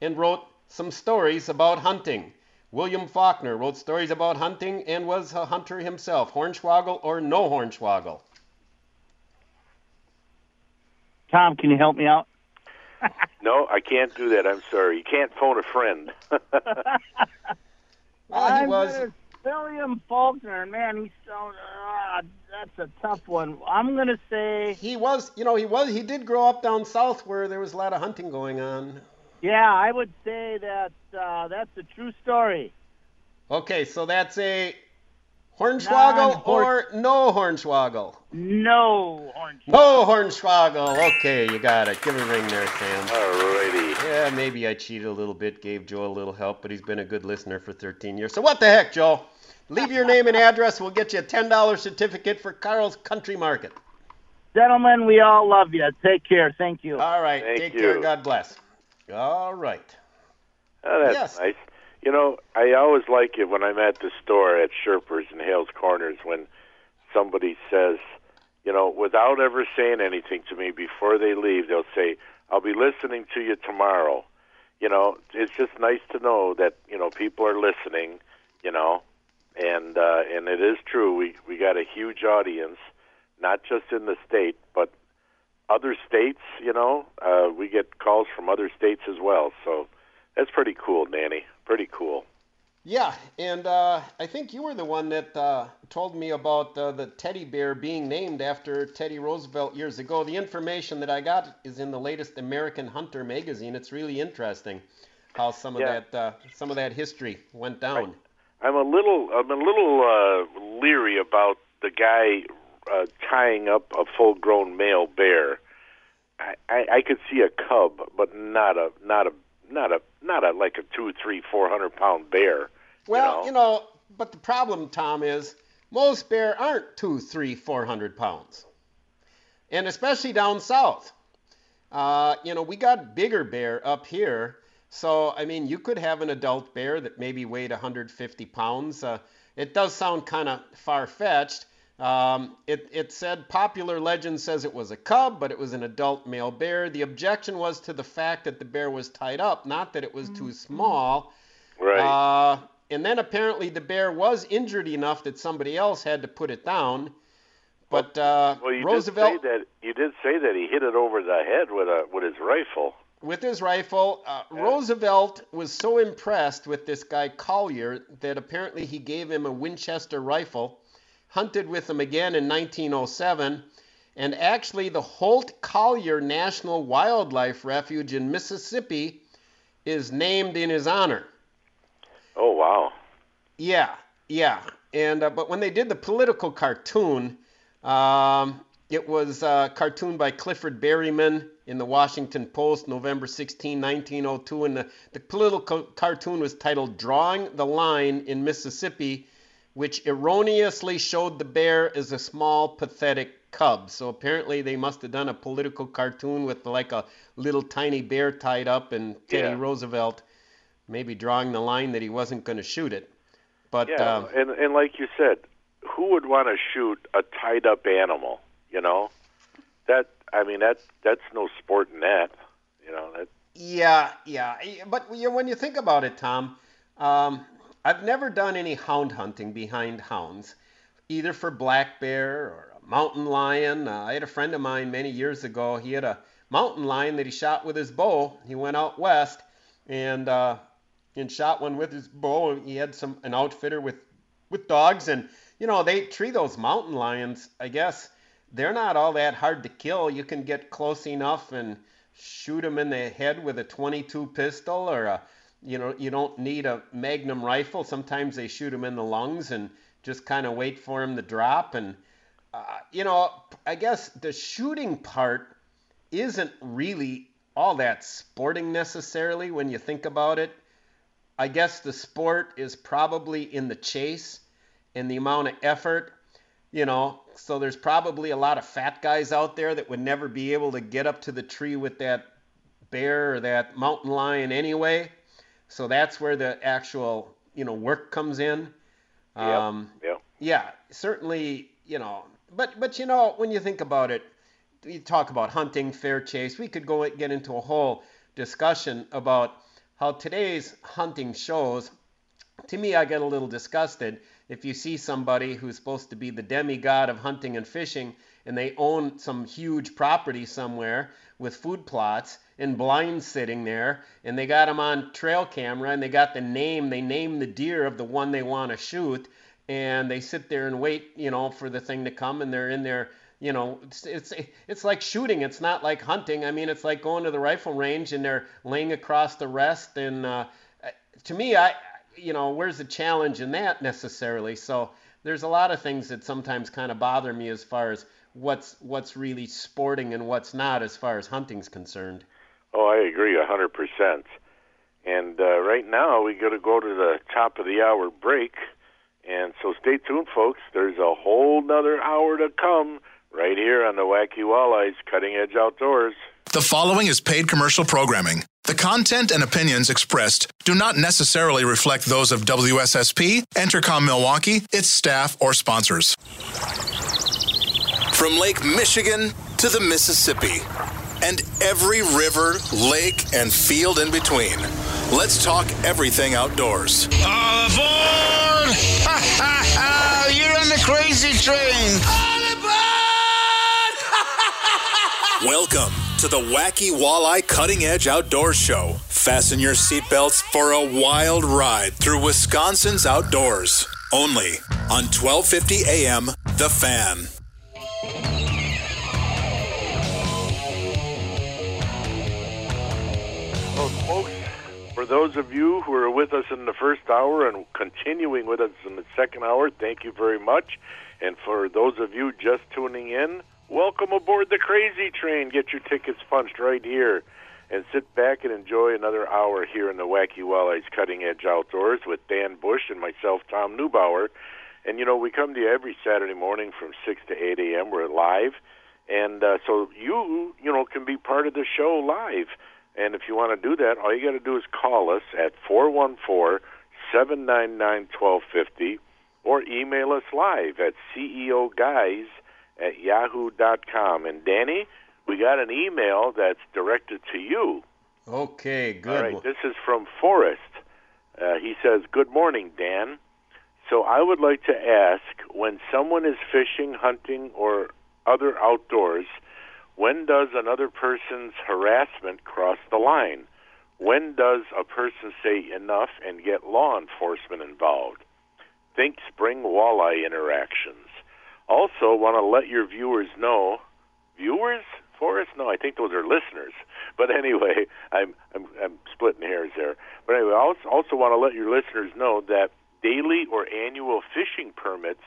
and wrote some stories about hunting. William Faulkner wrote stories about hunting and was a hunter himself. Hornswoggle or no Hornswoggle? Tom, can you help me out? No, I can't do that. I'm sorry. You can't phone a friend. Well, he I'm was. William Faulkner, man, he's so. ah, that's a tough one. I'm gonna say. He was, you know, he was. He did grow up down south where there was a lot of hunting going on. Yeah, I would say that uh, that's a true story. Okay, so that's a Hornswoggle or no Hornswoggle? No Hornswoggle. No Hornswoggle. Okay, you got it. Give a ring there, Sam. Alrighty. Yeah, maybe I cheated a little bit, gave Joe a little help, but he's been a good listener for 13 years. So what the heck, Joe? Leave your name and address. We'll get you a $10 certificate for Carl's Country Market. Gentlemen, we all love you. Take care. Thank you. All right. Thank take you. care. God bless. All right. Oh, that's Yes. nice. You know, I always like it when I'm at the store at Sherpers and Hales Corners when somebody says, you know, without ever saying anything to me before they leave, they'll say, "I'll be listening to you tomorrow." You know, it's just nice to know that you know people are listening. You know, and uh, and it is true. We we got a huge audience, not just in the state, but other states. You know, uh, we get calls from other states as well. So that's pretty cool, Danny. Pretty cool. Yeah, and uh, I think you were the one that uh, told me about uh, the teddy bear being named after Teddy Roosevelt years ago. The information that I got is in the latest American Hunter magazine. It's really interesting how some of Yeah. that uh, some of that history went down. I'm a little I'm a little uh, leery about the guy uh, tying up a full-grown male bear. I, I I could see a cub, but not a not a not a not a like a two, three, four hundred pound bear. Well, you know, but the problem, Tom, is most bear aren't two, three, four hundred pounds, and especially down south. Uh, you know, we got bigger bear up here, so I mean, you could have an adult bear that maybe weighed 150 pounds. Uh, it does sound kind of far-fetched. Um, it, it said popular legend says it was a cub, but it was an adult male bear. The objection was to the fact that the bear was tied up, not that it was too small. Right. Uh, and then apparently the bear was injured enough that somebody else had to put it down. But uh, well, you Roosevelt, did say that you did say that he hit it over the head with a with his rifle. with his rifle, uh, Roosevelt was so impressed with this guy Collier that apparently he gave him a Winchester rifle, hunted with them again in 1907, and actually the Holt Collier National Wildlife Refuge in Mississippi is named in his honor. Oh wow. Yeah, yeah. And uh, but when they did the political cartoon, um, it was uh, cartoon by Clifford Berryman in the Washington Post, November 16, 1902, and the, the political cartoon was titled "Drawing the Line in Mississippi," which erroneously showed the bear as a small, pathetic cub. So apparently they must have done a political cartoon with like a little tiny bear tied up, and Teddy Yeah. Roosevelt maybe drawing the line that he wasn't going to shoot it. But yeah, um, and and like you said, who would want to shoot a tied up animal? You know, that I mean that that's no sport in that. You know that. yeah, yeah. But you when you think about it, Tom, um, I've never done any hound hunting behind hounds, either for black bear or a mountain lion. Uh, I had a friend of mine many years ago. He had a mountain lion that he shot with his bow. He went out west and uh, and shot one with his bow. He had some an outfitter with with dogs, and you know they treat those mountain lions, I guess, they're not all that hard to kill. You can get close enough and shoot them in the head with a 22 pistol or a you know you don't need a magnum rifle. Sometimes they shoot them in the lungs and just kind of wait for them to drop. And uh, you know i guess the shooting part isn't really all that sporting necessarily when you think about it. I guess the sport is probably in the chase and the amount of effort you know. So there's probably a lot of fat guys out there that would never be able to get up to the tree with that bear or that mountain lion anyway. So that's where the actual, you know, work comes in. Um, yeah. Yeah, certainly, you know, but but you know, when you think about it, you talk about hunting, fair chase. We could go get into a whole discussion about how today's hunting shows. To me, I get a little disgusted if you see somebody who's supposed to be the demigod of hunting and fishing and they own some huge property somewhere with food plots and blinds sitting there and they got them on trail camera and they got the name they name the deer of the one they want to shoot and they sit there and wait you know for the thing to come and they're in there you know it's, it's it's like shooting it's not like hunting i mean it's like going to the rifle range and they're laying across the rest and uh, to me i you know, where's the challenge in that necessarily? So there's a lot of things that sometimes kind of bother me as far as what's what's really sporting and what's not as far as hunting's concerned. Oh, I agree a hundred percent. And uh, right now we got to go to the top of the hour break, and so stay tuned, folks. There's a whole nother hour to come right here on the Wacky Walleyes Cutting Edge Outdoors. The following is paid commercial programming. The content and opinions expressed do not necessarily reflect those of WSSP, Entercom Milwaukee, its staff, or sponsors. From Lake Michigan to the Mississippi, and every river, lake, and field in between, let's talk everything outdoors. All aboard! Ha ha ha! You're on the crazy train! All aboard! Welcome to the Wacky Walleye Cutting Edge Outdoors Show. Fasten your seatbelts for a wild ride through Wisconsin's outdoors. Only on 1250 AM The Fan. Well, folks, for those of you who are with us in the first hour and continuing with us in the second hour, thank you very much. And for those of you just tuning in, welcome aboard the Crazy Train. Get your tickets punched right here and sit back and enjoy another hour here in the Wacky Walleyes Cutting Edge Outdoors with Dan Bush and myself, Tom Neubauer. And, you know, we come to you every Saturday morning from 6 to 8 a.m. We're live. And uh, so you, you know, can be part of the show live. And if you want to do that, all you got to do is call us at 414 799 1250 or email us live at ceoguys at yahoo dot com. And Danny, we got an email that's directed to you. Okay, good. All right, this is from Forrest. Uh, he says, Good morning, Dan. So I would like to ask when someone is fishing, hunting, or other outdoors, when does another person's harassment cross the line? When does a person say enough and get law enforcement involved? Think spring walleye interactions. Also, want to let your viewers know, viewers, Forrest? No, I think those are listeners. But anyway, I'm I'm, I'm splitting hairs there. But anyway, I also want to let your listeners know that daily or annual fishing permits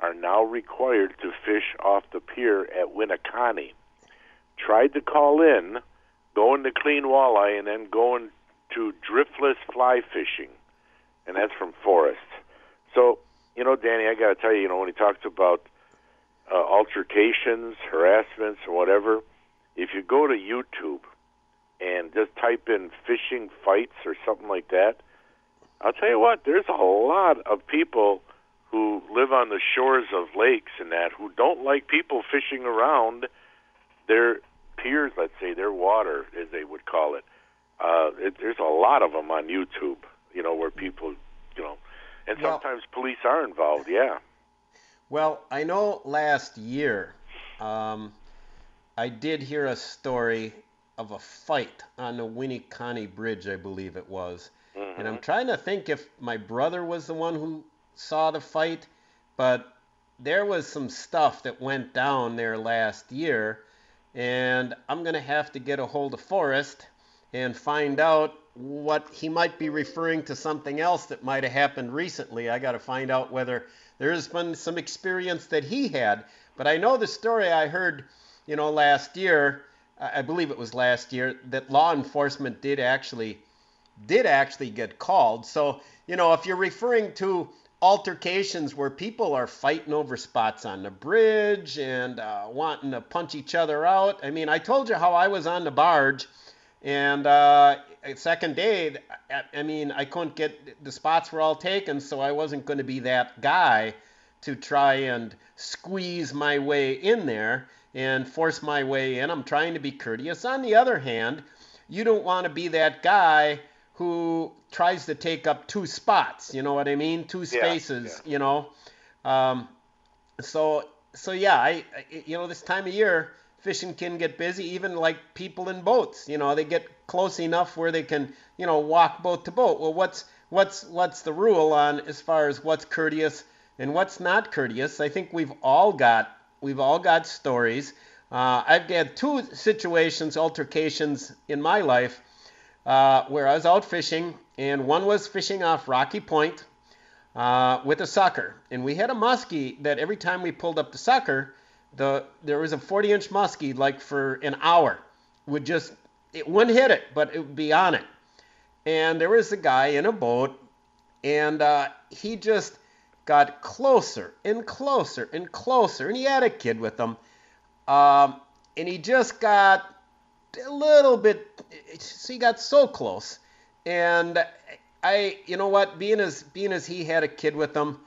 are now required to fish off the pier at Winneconne. Tried to call in, going to clean walleye, and then going to driftless fly fishing, and that's from Forrest. So, you know, Danny, I got to tell you, you know, when he talks about uh, altercations, harassments, or whatever, if you go to YouTube and just type in fishing fights or something like that, I'll tell you what, there's a lot of people who live on the shores of lakes and that who don't like people fishing around their piers, let's say, their water, as they would call it. Uh, it there's a lot of them on YouTube, you know, where people, you know, and Well- sometimes police are involved, yeah. Well, I know last year um, I did hear a story of a fight on the Winneconne Bridge, I believe it was. And I'm mm-hmm. trying to think if my brother was the one who saw the fight, but there was some stuff that went down there last year, and I'm going to have to get a hold of Forrest and find out what he might be referring to something else that might have happened recently. I got to find out whether there's been some experience that he had. But I know the story I heard, you know, last year. I believe it was last year that law enforcement did actually did actually get called. So, you know, if you're referring to altercations where people are fighting over spots on the bridge and uh, wanting to punch each other out. I mean, I told you how I was on the barge, and uh, second day, I, I mean, I couldn't get the spots were all taken, so I wasn't going to be that guy to try and squeeze my way in there and force my way in. I'm trying to be courteous. On the other hand, you don't want to be that guy who tries to take up two spots. You know what I mean? Two spaces. Yeah, yeah. You know. Um, so so yeah, I, I you know this time of year fishing can get busy. Even like people in boats. You know they get close enough where they can you know walk boat to boat. Well, what's what's what's the rule on as far as what's courteous and what's not courteous? I think we've all got we've all got stories. Uh, I've had two situations, altercations in my life uh, where I was out fishing, and one was fishing off Rocky Point uh, with a sucker. And we had a muskie that every time we pulled up the sucker, the there was a 40 inch muskie like for an hour would just it wouldn't hit it, but it would be on it. And there was a guy in a boat, and uh, he just got closer and closer and closer, and he had a kid with him, um, and he just got a little bit. So he got so close, and I, you know what, being as being as he had a kid with him,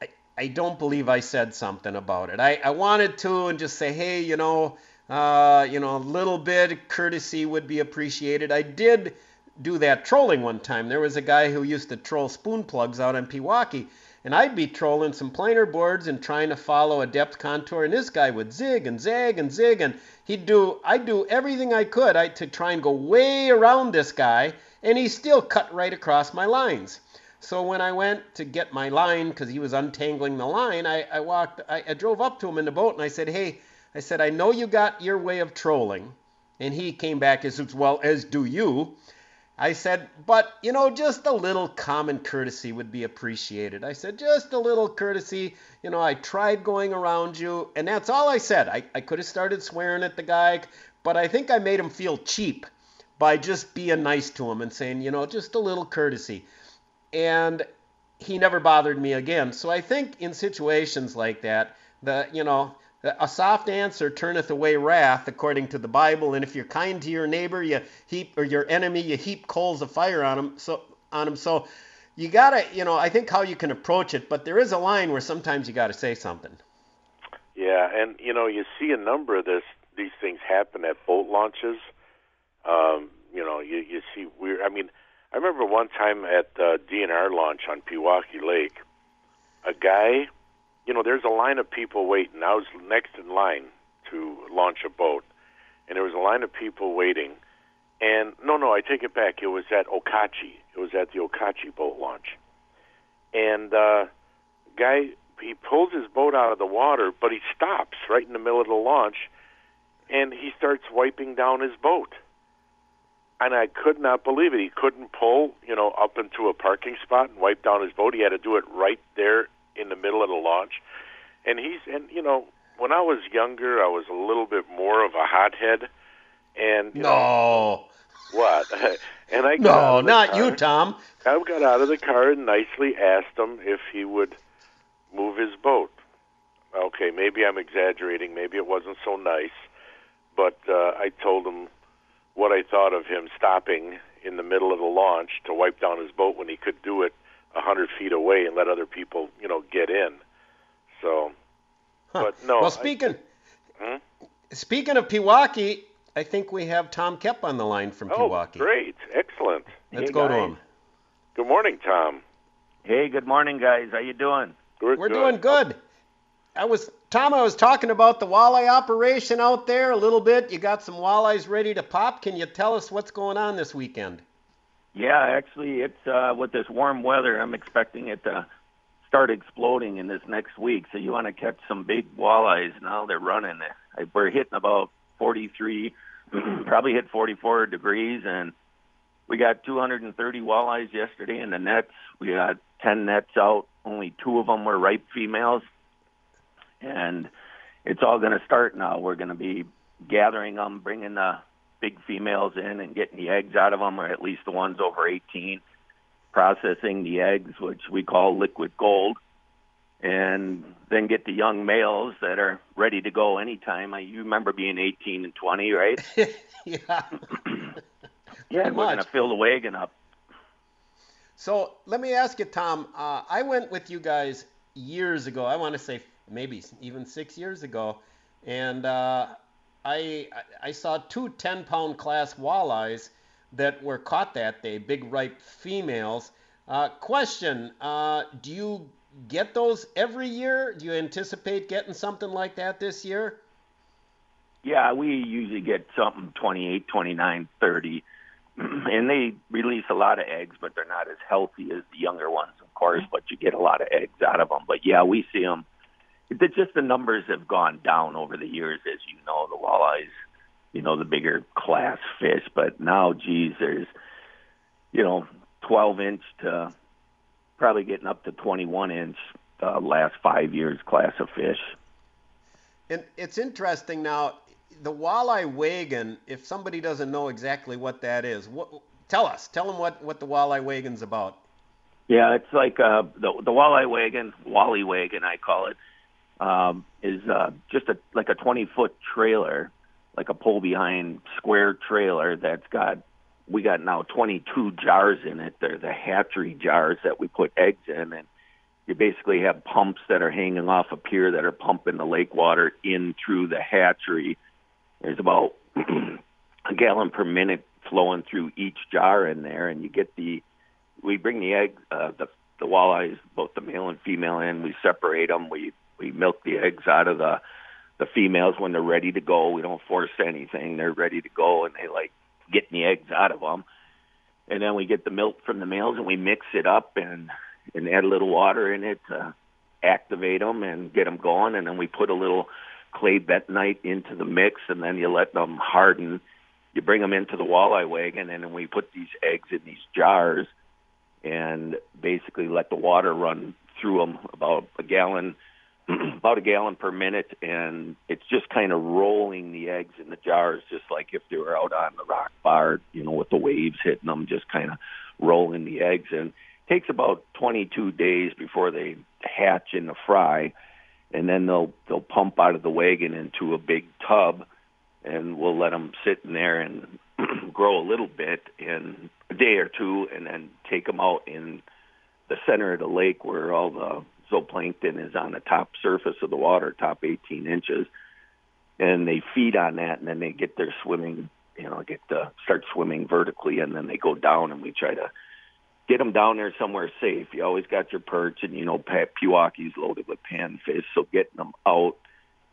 I, I don't believe I said something about it. I, I wanted to and just say, hey, you know, uh, you know, a little bit courtesy would be appreciated. I did do that trolling one time. There was a guy who used to troll spoon plugs out in Pewaukee and I'd be trolling some planer boards and trying to follow a depth contour, and this guy would zig and zag and zig, and he'd do I'd do everything I could I, to try and go way around this guy, and he still cut right across my lines. So when I went to get my line because he was untangling the line, I, I walked I, I drove up to him in the boat and I said, Hey, I said, I know you got your way of trolling. And he came back as well as do you. I said, but you know, just a little common courtesy would be appreciated. I said, just a little courtesy. You know, I tried going around you, and that's all I said. I, I could have started swearing at the guy, but I think I made him feel cheap by just being nice to him and saying, you know, just a little courtesy. And he never bothered me again. So I think in situations like that, the, you know, a soft answer turneth away wrath, according to the Bible. And if you're kind to your neighbor, you heap or your enemy, you heap coals of fire on him. So on him. So you gotta, you know, I think how you can approach it. But there is a line where sometimes you got to say something. Yeah, and you know, you see a number of this these things happen at boat launches. Um, you know, you you see weird. I mean, I remember one time at uh, DNR launch on Pewaukee Lake, a guy you know, there's a line of people waiting. I was next in line to launch a boat, and there was a line of people waiting. And no, no, I take it back. It was at Okauchee. It was at the Okauchee boat launch. And uh, guy, he pulls his boat out of the water, but he stops right in the middle of the launch, and he starts wiping down his boat. And I could not believe it. He couldn't pull, you know, up into a parking spot and wipe down his boat. He had to do it right there in the middle of the launch. And he's and you know when I was younger, I was a little bit more of a hothead. And no. Know, what? and I no, not car. you, Tom. I got out of the car and nicely asked him if he would move his boat. Okay, maybe I'm exaggerating. Maybe it wasn't so nice, but uh, I told him what I thought of him stopping in the middle of the launch to wipe down his boat when he could do it a hundred feet away and let other people, you know, get in. So, huh. but no. Well, speaking I, hmm? speaking of Pewaukee, I think we have Tom Kep on the line from oh, Pewaukee. great, excellent. Let's hey, go guys. to him. Good morning, Tom. Hey, good morning, guys. How you doing? We're, We're good. doing good. I was Tom. I was talking about the walleye operation out there a little bit. You got some walleyes ready to pop. Can you tell us what's going on this weekend? Yeah, actually, it's uh, with this warm weather. I'm expecting it to start exploding in this next week. So you want to catch some big walleyes. Now they're running. We're hitting about 43, probably hit 44 degrees, and we got 230 walleyes yesterday in the nets. We got 10 nets out. Only two of them were ripe females, and it's all going to start now. We're going to be gathering them, bringing the big females in, and getting the eggs out of them, or at least the ones over 18 processing the eggs, which we call liquid gold, and then get the young males that are ready to go anytime. I, you remember being 18 and 20, right? yeah. yeah, we're going to fill the wagon up. So let me ask you, Tom. Uh, I went with you guys years ago. I want to say maybe even six years ago, and uh, I I saw two 10 pound class walleyes that were caught that day, big ripe females. Uh, question: uh, Do you get those every year? Do you anticipate getting something like that this year? Yeah, we usually get something 28, 29, 30. and they release a lot of eggs, but they're not as healthy as the younger ones, of course. But you get a lot of eggs out of them. But yeah, we see them. It's just the numbers have gone down over the years, as you know. The walleyes you know, the bigger class fish. But now, geez, there's, you know, 12 inch to probably getting up to 21 inch uh, last five years class of fish. And it's interesting now, the walleye wagon, if somebody doesn't know exactly what that is, what, tell us, tell them what, what the walleye wagon's about. Yeah, it's like uh, the the walleye wagon, wally wagon, I call it, um, is uh, just a like a 20 foot trailer like a pull behind square trailer that's got we got now 22 jars in it. They're the hatchery jars that we put eggs in, and you basically have pumps that are hanging off a pier that are pumping the lake water in through the hatchery. There's about a gallon per minute flowing through each jar in there, and you get the. We bring the egg, uh, the the walleyes, both the male and female, in. We separate them. We we milk the eggs out of the the females when they're ready to go. We don't force anything; they're ready to go, and they like getting the eggs out of them. And then we get the milk from the males, and we mix it up and and add a little water in it to activate them and get them going. And then we put a little clay bentonite into the mix, and then you let them harden. You bring them into the walleye wagon, and then we put these eggs in these jars, and basically let the water run through them about a gallon about a gallon per minute, and it's just kind of rolling the eggs in the jars, just like if they were out on the rock bar, you know, with the waves hitting them, just kind of rolling the eggs. And it takes about 22 days before they hatch in the fry, and then they'll they'll pump out of the wagon into a big tub, and we'll let them sit in there and grow a little bit in a day or two, and then take them out in the center of the lake where all the zooplankton is on the top surface of the water, top 18 inches, and they feed on that, and then they get their swimming, you know, get to start swimming vertically, and then they go down, and we try to get them down there somewhere safe. You always got your perch, and you know, Pewaukee's loaded with panfish, so getting them out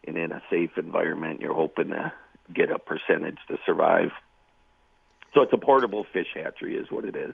and in a safe environment, you're hoping to get a percentage to survive. So it's a portable fish hatchery, is what it is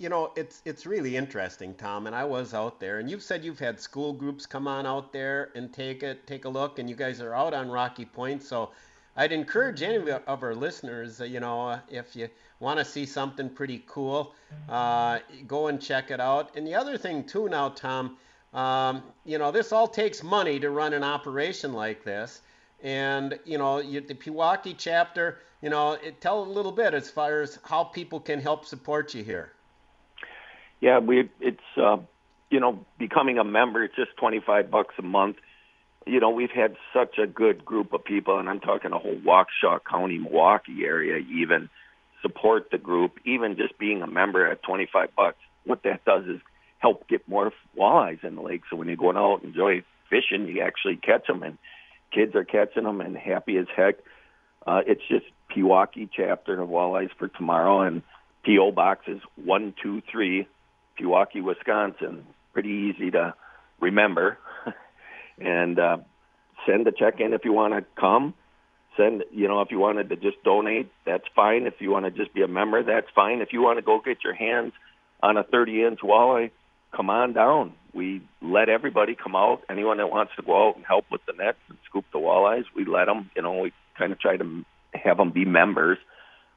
you know, it's it's really interesting, Tom. And I was out there, and you've said you've had school groups come on out there and take it, take a look, and you guys are out on Rocky Point. So I'd encourage any of our listeners, uh, you know, uh, if you want to see something pretty cool, uh, go and check it out. And the other thing too, now, Tom, um, you know, this all takes money to run an operation like this. And you know, you, the Pewaukee chapter, you know, it, tell a little bit as far as how people can help support you here yeah, we it's uh, you know becoming a member. It's just twenty five bucks a month. You know, we've had such a good group of people, and I'm talking a whole Waukesha County, Milwaukee area, even support the group. Even just being a member at 25 bucks, what that does is help get more walleyes in the lake. So when you're going out and enjoy fishing, you actually catch them, and kids are catching them and happy as heck. Uh, it's just Pewaukee chapter of Walleyes for tomorrow, and PO box is one two three Pewaukee, Wisconsin. Pretty easy to remember. and uh, send a check in if you want to come. Send, you know, if you wanted to just donate, that's fine. If you want to just be a member, that's fine. If you want to go get your hands on a 30 inch walleye, come on down. we let everybody come out. Anyone that wants to go out and help with the nets and scoop the walleyes, we let them. You know, we kind of try to have them be members.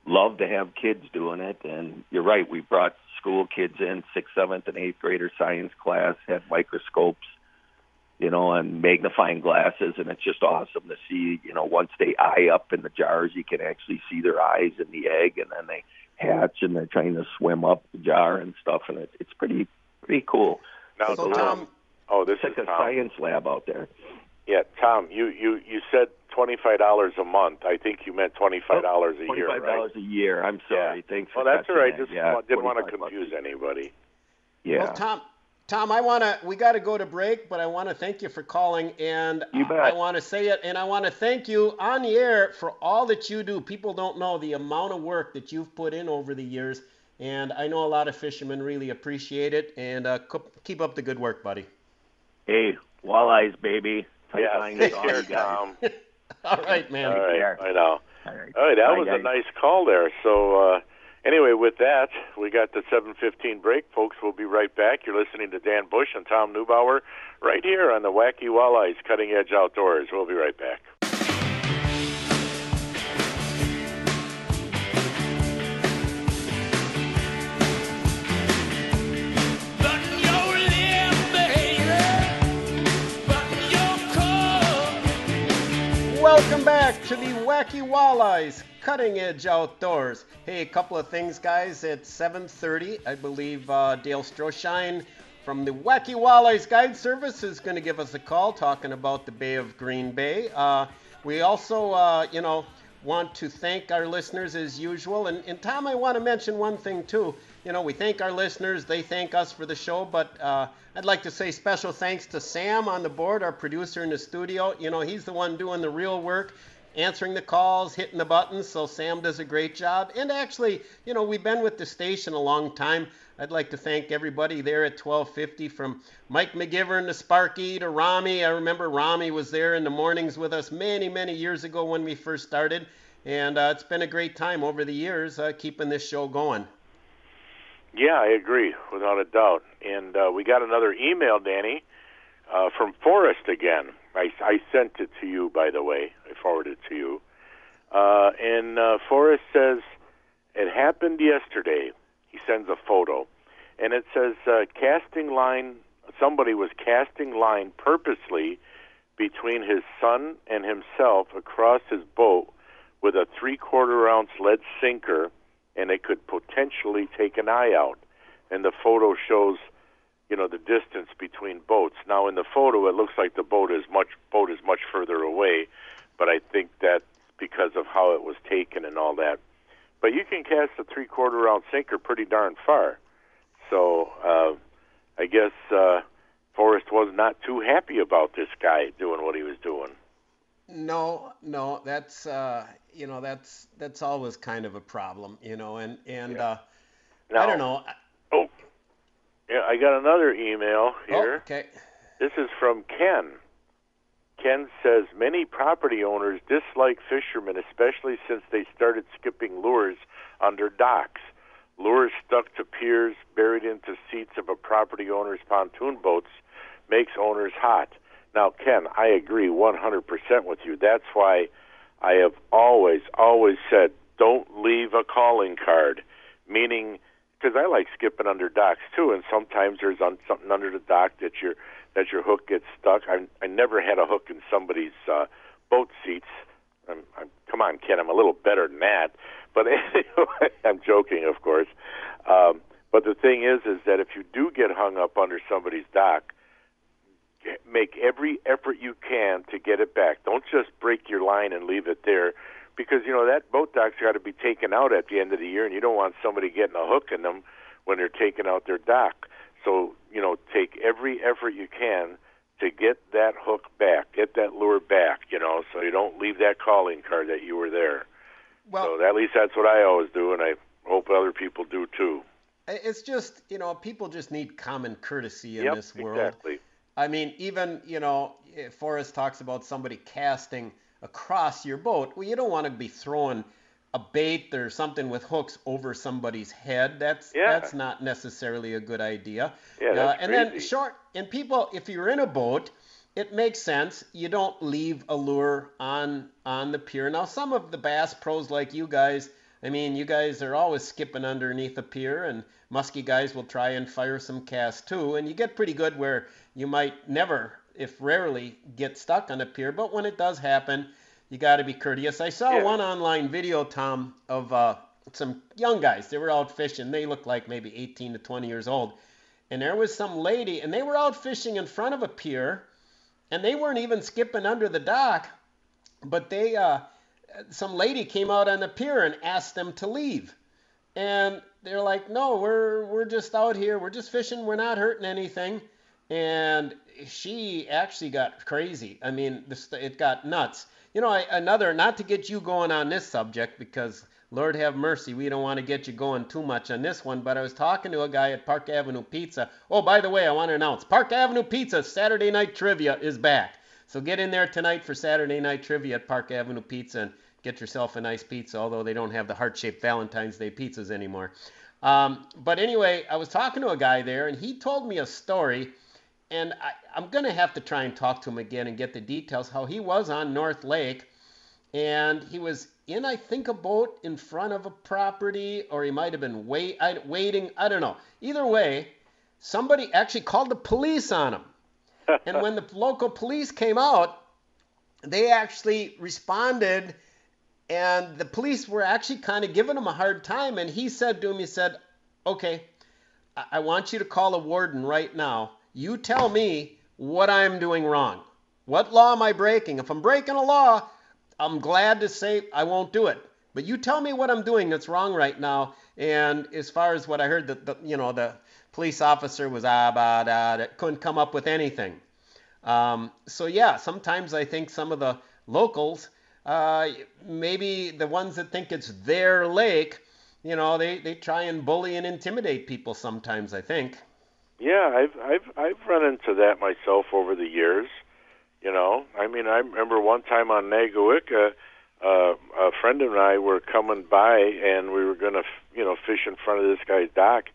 Love to have kids doing it, and you're right. We brought school kids in, sixth, seventh, and eighth grader science class, had microscopes, you know, and magnifying glasses, and it's just awesome to see. You know, once they eye up in the jars, you can actually see their eyes in the egg, and then they hatch and they're trying to swim up the jar and stuff, and it, it's pretty pretty cool. Now, So, Tom. Oh, this it's is like a Tom. science lab out there. Yeah, Tom. You you you said twenty five dollars a month. I think you meant twenty five dollars a year, Twenty-five right? dollars a year. I'm sorry. Thanks. Well, for that's all catching right. that. Just yeah, didn't want to 25 bucks. confuse anybody. Yeah. Well, Tom, Tom, I want to. We got to go to break, but I want to thank you for calling, and You bet. I want to say it, and I want to thank you on the air for all that you do. People don't know the amount of work that you've put in over the years, and I know a lot of fishermen really appreciate it. And uh, keep up the good work, buddy. Hey, walleyes, baby. Yeah, take care. Tom. All right, man. All right, care. I know. All right. All right, that Bye, was a nice call there. So, uh, anyway, with that, we got the 7:15 break, folks. We'll be right back. You're listening to Dan Bush and Tom Neubauer right here on the Wacky Walleyes Cutting Edge Outdoors. We'll be right back. Welcome back to the Wacky Walleyes Cutting Edge Outdoors. Hey, a couple of things, guys. At 7:30, I believe uh, Dale Stroschein from the Wacky Walleyes Guide Service is going to give us a call talking about the Bay of Green Bay. Uh, we also, uh, you know, want to thank our listeners as usual. And, and Tom, I want to mention one thing too. You know, we thank our listeners, they thank us for the show, but uh, I'd like to say special thanks to Sam on the board, our producer in the studio. You know, he's the one doing the real work, answering the calls, hitting the buttons, so Sam does a great job. And actually, you know, we've been with the station a long time. I'd like to thank everybody there at 1250 from Mike McGivern to Sparky to Rami. I remember Rami was there in the mornings with us many, many years ago when we first started. And uh, it's been a great time over the years uh, keeping this show going. Yeah, I agree, without a doubt. And uh, we got another email, Danny, uh, from Forrest again. I, I sent it to you, by the way. I forwarded it to you. Uh, and uh, Forrest says, It happened yesterday. He sends a photo. And it says, uh, casting line, somebody was casting line purposely between his son and himself across his boat with a three quarter ounce lead sinker and it could potentially take an eye out. And the photo shows, you know, the distance between boats. Now in the photo, it looks like the boat is much boat is much further away, but I think that's because of how it was taken and all that. But you can cast a three quarter ounce sinker pretty darn far. So uh, I guess uh, Forrest was not too happy about this guy doing what he was doing. No, no, that's uh, you know that's that's always kind of a problem, you know, and and uh, I don't know. Oh, yeah, I got another email Oh, here. okay. This is from Ken. Ken says many property owners dislike fishermen, especially since they started skipping lures under docks. Lures stuck to piers, buried into seats of a property owner's pontoon boats, makes owners hot. Now, Ken, I agree 100% with you. That's why I have always, always said don't leave a calling card, meaning because I like skipping under docks too, and sometimes there's on, something under the dock that your that your hook gets stuck. I I never had a hook in somebody's uh, boat seats. I'm, I'm, come on, Ken, I'm a little better than that. But anyway, I'm joking, of course. Um, but the thing is, is that if you do get hung up under somebody's dock, make every effort you can to get it back. Don't just break your line and leave it there, because you know that boat dock's got to be taken out at the end of the year, and you don't want somebody getting a hook in them when they're taking out their dock. So you know, take every effort you can to get that hook back, get that lure back. You know, so you don't leave that calling card that you were there. Well, so at least that's what I always do, and I hope other people do too. It's just you know people just need common courtesy in Yep, this world. exactly. I mean, even you know, Forrest talks about somebody casting across your boat. Well, you don't want to be throwing a bait or something with hooks over somebody's head. That's Yeah. that's not necessarily a good idea. Yeah, Uh, and then short and people, if you're in a boat, it makes sense. You don't leave a lure on on the pier. Now, some of the bass pros like you guys, I mean, you guys are always skipping underneath a pier, and musky guys will try and fire some casts too, and you get pretty good where you might never, if rarely, get stuck on a pier. But when it does happen, you got to be courteous. I saw Yeah. one online video, Tom, of uh, some young guys. They were out fishing. They looked like maybe 18 to 20 years old. And there was some lady, and they were out fishing in front of a pier, and they weren't even skipping under the dock, but they, uh, some lady came out on the pier and asked them to leave. And they're like, no, we're we're just out here. We're just fishing. We're not hurting anything. And she actually got crazy. I mean, this, it got nuts. You know, I, another, not to get you going on this subject because Lord have mercy, we don't want to get you going too much on this one, but I was talking to a guy at Park Avenue Pizza. Oh, by the way, I want to announce Park Avenue Pizza Saturday Night Trivia is back. So get in there tonight for Saturday Night Trivia at Park Avenue Pizza and get yourself a nice pizza, although they don't have the heart shaped Valentine's Day pizzas anymore. Um, but anyway, I was talking to a guy there, and he told me a story, and I, I'm going to have to try and talk to him again and get the details how he was on North Lake, and he was in, I think, a boat in front of a property, or he might have been wait, waiting. I don't know. Either way, somebody actually called the police on him. And when the local police came out, they actually responded and the police were actually kind of giving him a hard time and he said to him he said okay I- i want you to call a warden right now. You tell me what i'm doing wrong. What law am i breaking? If i'm breaking a law i'm glad to say i won't do it. But you tell me what i'm doing that's wrong right now. And as far as what i heard that the, you know the police officer was ah bah da, da, couldn't come up with anything um, so yeah, sometimes I think some of the locals, uh, maybe the ones that think it's their lake, you know, they, they try and bully and intimidate people sometimes. I think. Yeah, I've I've I've run into that myself over the years. You know, I mean, I remember one time on Nagawicka, uh, a friend and I were coming by, and we were going to, you know, fish in front of this guy's dock,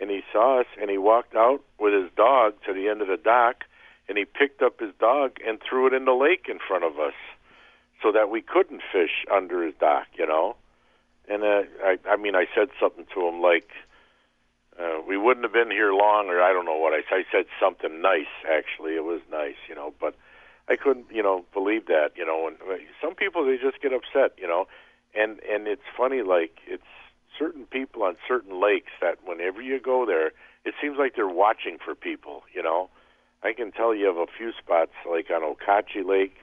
and he saw us, and he walked out with his dog to the end of the dock, and he picked up his dog and threw it in the lake in front of us, so that we couldn't fish under his dock, you know. And uh, I, I mean, I said something to him like, uh, "We wouldn't have been here long," or I don't know what I. I said something nice. Actually, it was nice, you know. But I couldn't, you know, believe that, you know. And uh, some people they just get upset, you know. And and it's funny, like it's certain people on certain lakes that whenever you go there, it seems like they're watching for people, you know. I can tell you of a few spots like on Okauchee Lake,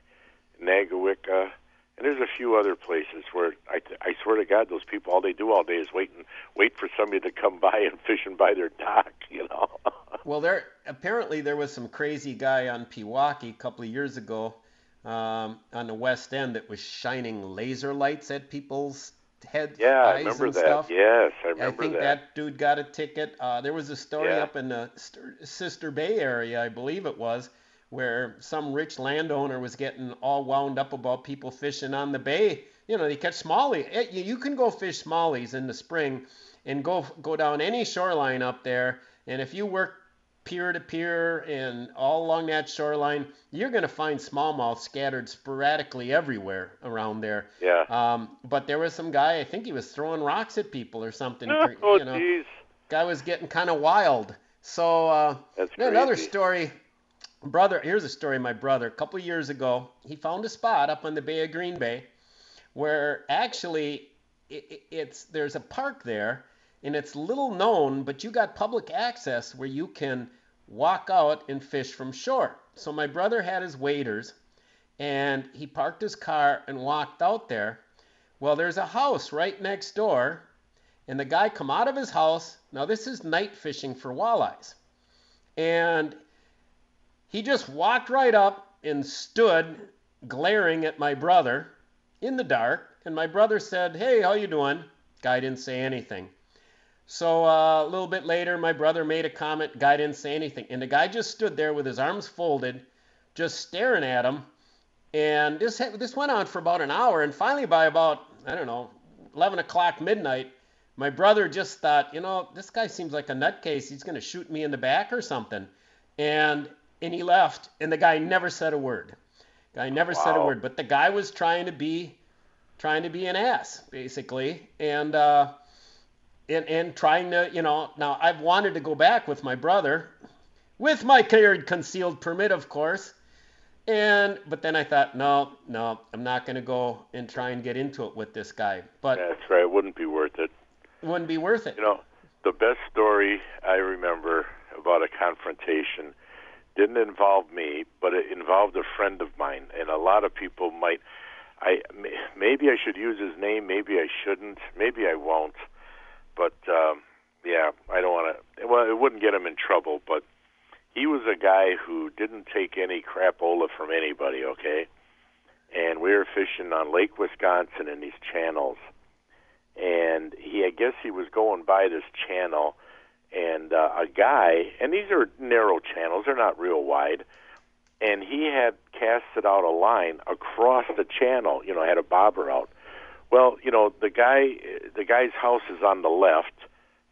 Nagawicka, and there's a few other places where I, I swear to God, those people all they do all day is wait and wait for somebody to come by and fishing by their dock, you know. Well, there apparently there was some crazy guy on Pewaukee a couple of years ago um, on the West End that was shining laser lights at people's heads, yeah, I remember and that. stuff. Yes, I remember I think that. that. dude got a ticket. Uh, there was a story Yeah. up in the Sister Bay area, I believe it was, where some rich landowner was getting all wound up about people fishing on the bay. You know, they catch smallie. Eh, You you can go fish smallies in the spring and go go down any shoreline up there. And if you work pier to pier and all along that shoreline, you're going to find smallmouth scattered sporadically everywhere around there. Yeah. Um, but there was some guy, I think he was throwing rocks at people or something. Oh, you know, jeez. guy was getting kind of wild. So uh, another story. Brother, here's a story. of My brother, a couple years ago, he found a spot up on the Bay of Green Bay, where actually it- it's there's a park there, and it's little known, but you got public access where you can walk out and fish from shore. So my brother had his waders, and he parked his car and walked out there. Well, there's a house right next door, and the guy come out of his house. Now this is night fishing for walleyes, and he just walked right up and stood glaring at my brother in the dark. And my brother said, "Hey, how you doing?" Guy didn't say anything. So uh, a little bit later, my brother made a comment. Guy didn't say anything, and the guy just stood there with his arms folded, just staring at him. And this this went on for about an hour, and finally, by about I don't know, 11 o'clock midnight, my brother just thought, you know, this guy seems like a nutcase. He's going to shoot me in the back or something. And and he left, and the guy never said a word. Guy never wow. said a word, but the guy was trying to be trying to be an ass basically, and uh, and and trying to, you know, now I've wanted to go back with my brother, with my carried concealed permit, of course. And but then I thought, no, no, I'm not going to go and try and get into it with this guy. But that's right, it wouldn't be worth it. Wouldn't be worth it. You know, the best story I remember about a confrontation didn't involve me, but it involved a friend of mine, and a lot of people might. I maybe I should use his name, maybe I shouldn't, maybe I won't, but um, yeah, I don't want to. Well, it wouldn't get him in trouble, but he was a guy who didn't take any crapola from anybody. Okay, and we were fishing on Lake Wisconsin in these channels, and he, I guess, he was going by this channel and uh, a guy, and these are narrow channels; they're not real wide. And he had casted out a line across the channel. You know, had a bobber out. Well, you know, the guy, the guy's house is on the left,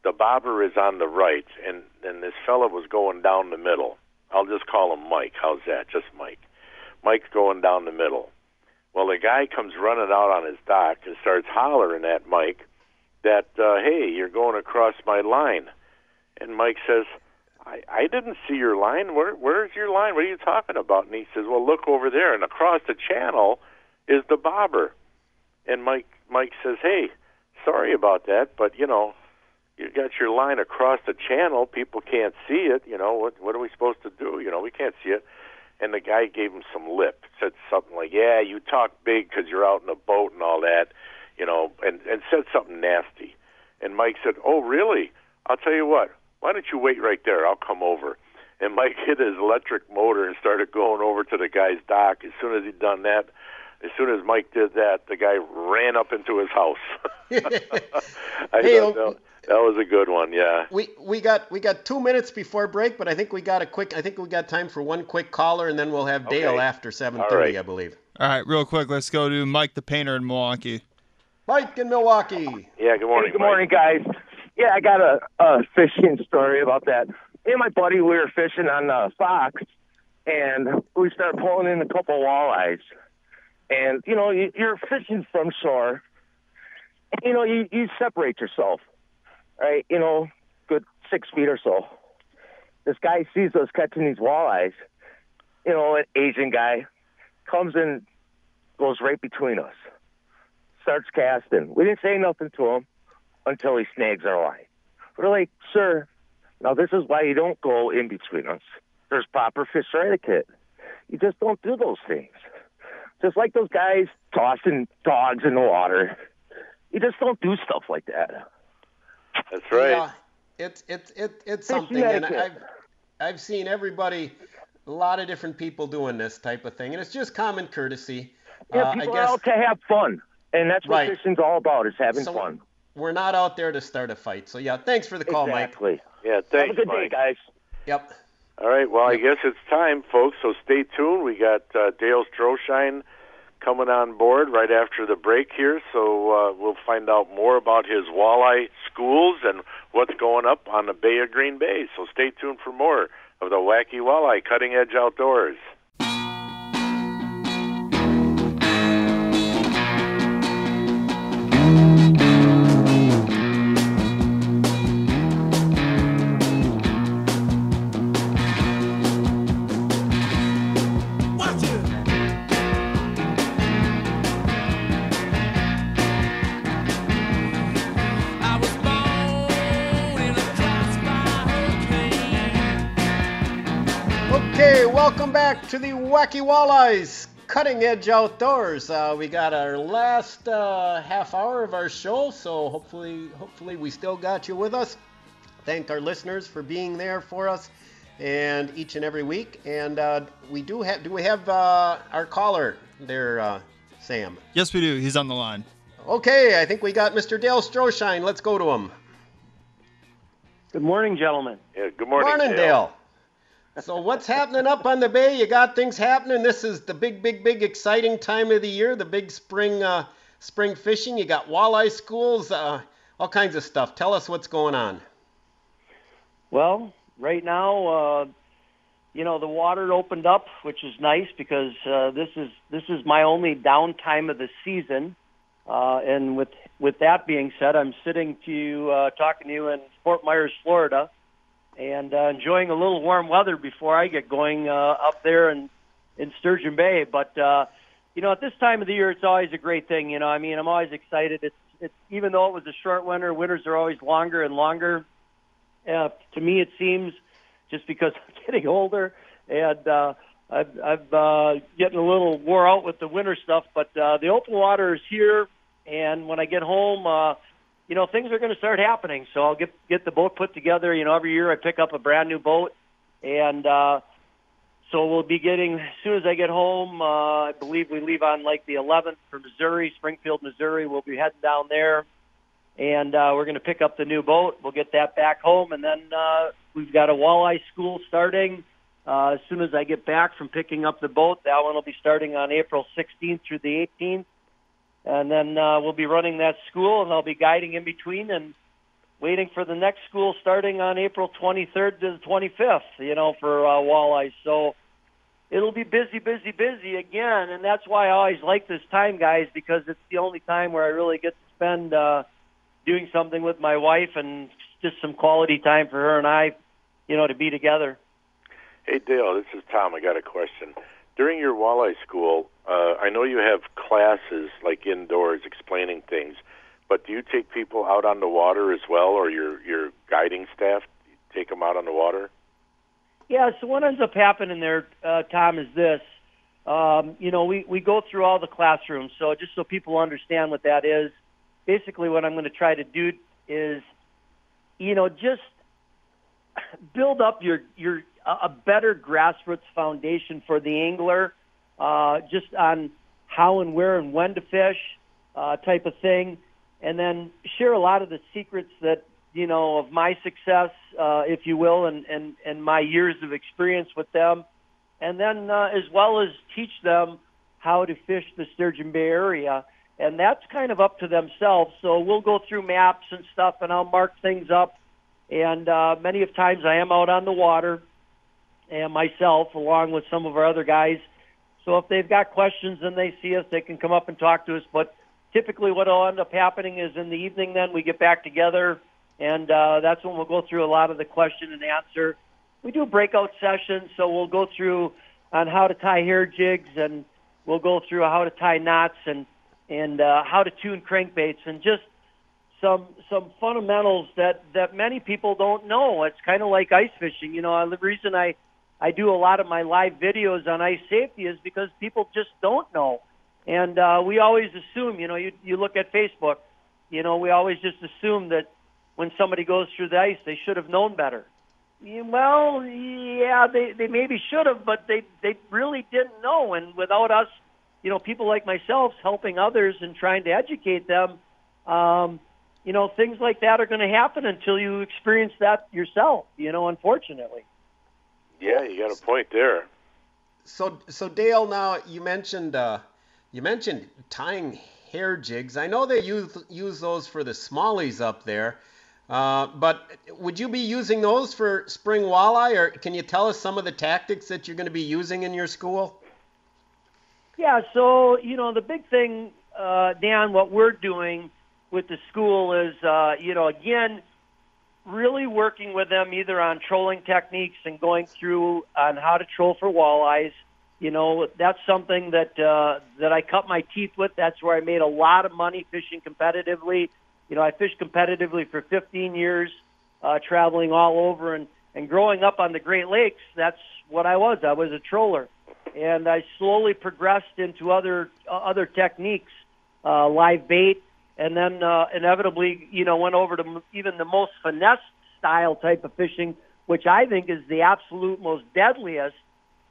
the bobber is on the right, and and this fella was going down the middle. I'll just call him Mike. How's that? Just Mike. Mike's going down the middle. Well, the guy comes running out on his dock and starts hollering at Mike that, uh, hey, you're going across my line. And Mike says, I, I didn't see your line. Where where's your line? What are you talking about? And he says, Well, look over there. And across the channel is the bobber. And Mike Mike says, Hey, sorry about that, but you know, you got your line across the channel. People can't see it. You know what? What are we supposed to do? You know, we can't see it. And the guy gave him some lip. Said something like, "Yeah, you talk big because you're out in a boat and all that." You know, and and said something nasty. And Mike said, "Oh, really? I'll tell you what why don't you wait right there? I'll come over. And Mike hit his electric motor and started going over to the guy's dock. As soon as he'd done that, as soon as Mike did that, the guy ran up into his house. I hey, thought that, that was a good one, yeah. We we got we got two minutes before break, but I think we got a quick. I think we got time for one quick caller, and then we'll have Dale okay. after seven thirty, right. I believe. All right, real quick, let's go to Mike the painter in Milwaukee. Mike in Milwaukee. Yeah, good morning. Hey, good Mike. morning, guys. Yeah, I got a, a fishing story about that. Me and my buddy, we were fishing on uh, Fox, and we started pulling in a couple walleyes. And you know, you, you're fishing from shore. You know, you you separate yourself, right? You know, good six feet or so. This guy sees us catching these walleyes. You know, an Asian guy comes in, goes right between us, starts casting. We didn't say nothing to him until he snags our line. We're like, sir, now this is why you don't go in between us. There's proper fish etiquette. You just don't do those things. Just like those guys tossing dogs in the water. You just don't do stuff like that. That's right. Yeah, it's it's it, it's something, and I've I've seen everybody, a lot of different people doing this type of thing, and it's just common courtesy. Yeah, uh, people guess, are out to have fun, and that's what right. fishing's all about: is having so, fun we're not out there to start a fight. So yeah, thanks for the call, Mike. exactly. Mike. Yeah, thanks, Have a good Mike. day, guys. Yep. All right. Well, yep. I guess it's time, folks. So stay tuned. We got uh, Dale Stroschein coming on board right after the break here. So uh, we'll find out more about his walleye schools and what's going up on the Bay of Green Bay. So stay tuned for more of the Wacky Walleye Cutting Edge Outdoors. Back to the Wacky Walleyes Cutting Edge Outdoors. Uh, we got our last uh, half hour of our show, so hopefully, hopefully we still got you with us. Thank our listeners for being there for us, and each and every week. And uh, we do have, do we have uh, our caller there, uh, Sam? Yes, we do. He's on the line. Okay, I think we got Mr. Dale Stroschein. Let's go to him. Good morning, gentlemen. Yeah, good morning, morning Dale. Dale. So what's happening up on the bay? You got things happening. This is the big, big, big exciting time of the year, the big spring uh, spring fishing. You got walleye schools, uh, all kinds of stuff. Tell us what's going on. Well, right now, uh, you know, the water opened up, which is nice because uh, this is this is my only downtime of the season. Uh, and with with that being said, I'm sitting to you, uh, talking to you in Fort Myers, Florida, and uh, enjoying a little warm weather before I get going uh, up there in in Sturgeon Bay. But uh, you know, at this time of the year, it's always a great thing. You know, I mean, I'm always excited. It's it's even though it was a short winter, winters are always longer and longer. Uh, to me, it seems just because I'm getting older and uh, I've, I've uh, getting a little wore out with the winter stuff. But uh, the open water is here, and when I get home, uh, you know things are going to start happening. So I'll get get the boat put together. You know, every year I pick up a brand new boat, and uh, so we'll be getting as soon as I get home. Uh, I believe we leave on like the 11th for Missouri, Springfield, Missouri. We'll be heading down there and uh, we're going to pick up the new boat. We'll get that back home, and then uh, we've got a walleye school starting. Uh, as soon as I get back from picking up the boat, that one will be starting on April 16th through the 18th, and then uh, we'll be running that school, and I'll be guiding in between and waiting for the next school starting on April 23rd to the 25th. You know, for uh, walleyes. So it'll be busy, busy, busy again, and that's why I always like this time, guys, because it's the only time where I really get to spend. Uh, doing something with my wife and just some quality time for her and I, you know, to be together. Hey Dale, this is Tom. I got a question. During your walleye school, uh, I know you have classes like indoors explaining things, but do you take people out on the water as well, or your your guiding staff take them out on the water? Yeah. So what ends up happening there, uh, Tom, is this. Um, you know, we we go through all the classrooms. So just so people understand what that is, basically what I'm going to try to do is, you know, just build up your your a better grassroots foundation for the angler, uh, just on how and where and when to fish, uh, type of thing, and then share a lot of the secrets that you know of my success, uh, if you will, and and and my years of experience with them, and then uh, as well as teach them how to fish the Sturgeon Bay area and that's kind of up to themselves. So we'll go through maps and stuff, and I'll mark things up. And uh, many of times I am out on the water, and myself, along with some of our other guys. So if they've got questions and they see us, they can come up and talk to us. But typically, what will end up happening is in the evening, then we get back together, and uh, that's when we'll go through a lot of the question and answer. We do breakout sessions, so we'll go through on how to tie hair jigs, and we'll go through how to tie knots and and uh, how to tune crankbaits and just some some fundamentals that that many people don't know. It's kind of like ice fishing. You know, the reason I I do a lot of my live videos on ice safety is because people just don't know, and uh, we always assume. You know, you you look at Facebook. You know, we always just assume that when somebody goes through the ice, they should have known better. Well, yeah, they they maybe should have, but they they really didn't know. And without us you know, people like myself helping others and trying to educate them, um, you know, things like that are going to happen until you experience that yourself. You know, unfortunately. Yeah, you got a point there. So, so Dale, now you mentioned uh, you mentioned tying hair jigs. I know they use use those for the smallies up there. Uh, but would you be using those for spring walleye, or can you tell us some of the tactics that you're going to be using in your school? Yeah, so you know the big thing, uh, Dan, what we're doing with the school is, uh, you know, again, really working with them either on trolling techniques and going through on how to troll for walleyes. You know, that's something that uh, that I cut my teeth with. That's where I made a lot of money fishing competitively. You know, I fished competitively for 15 years, uh, traveling all over and and growing up on the Great Lakes. That's what I was. I was a troller and I slowly progressed into other uh, other techniques, uh, live bait, and then uh, inevitably, you know, went over to even the most finesse style type of fishing, which I think is the absolute most deadliest,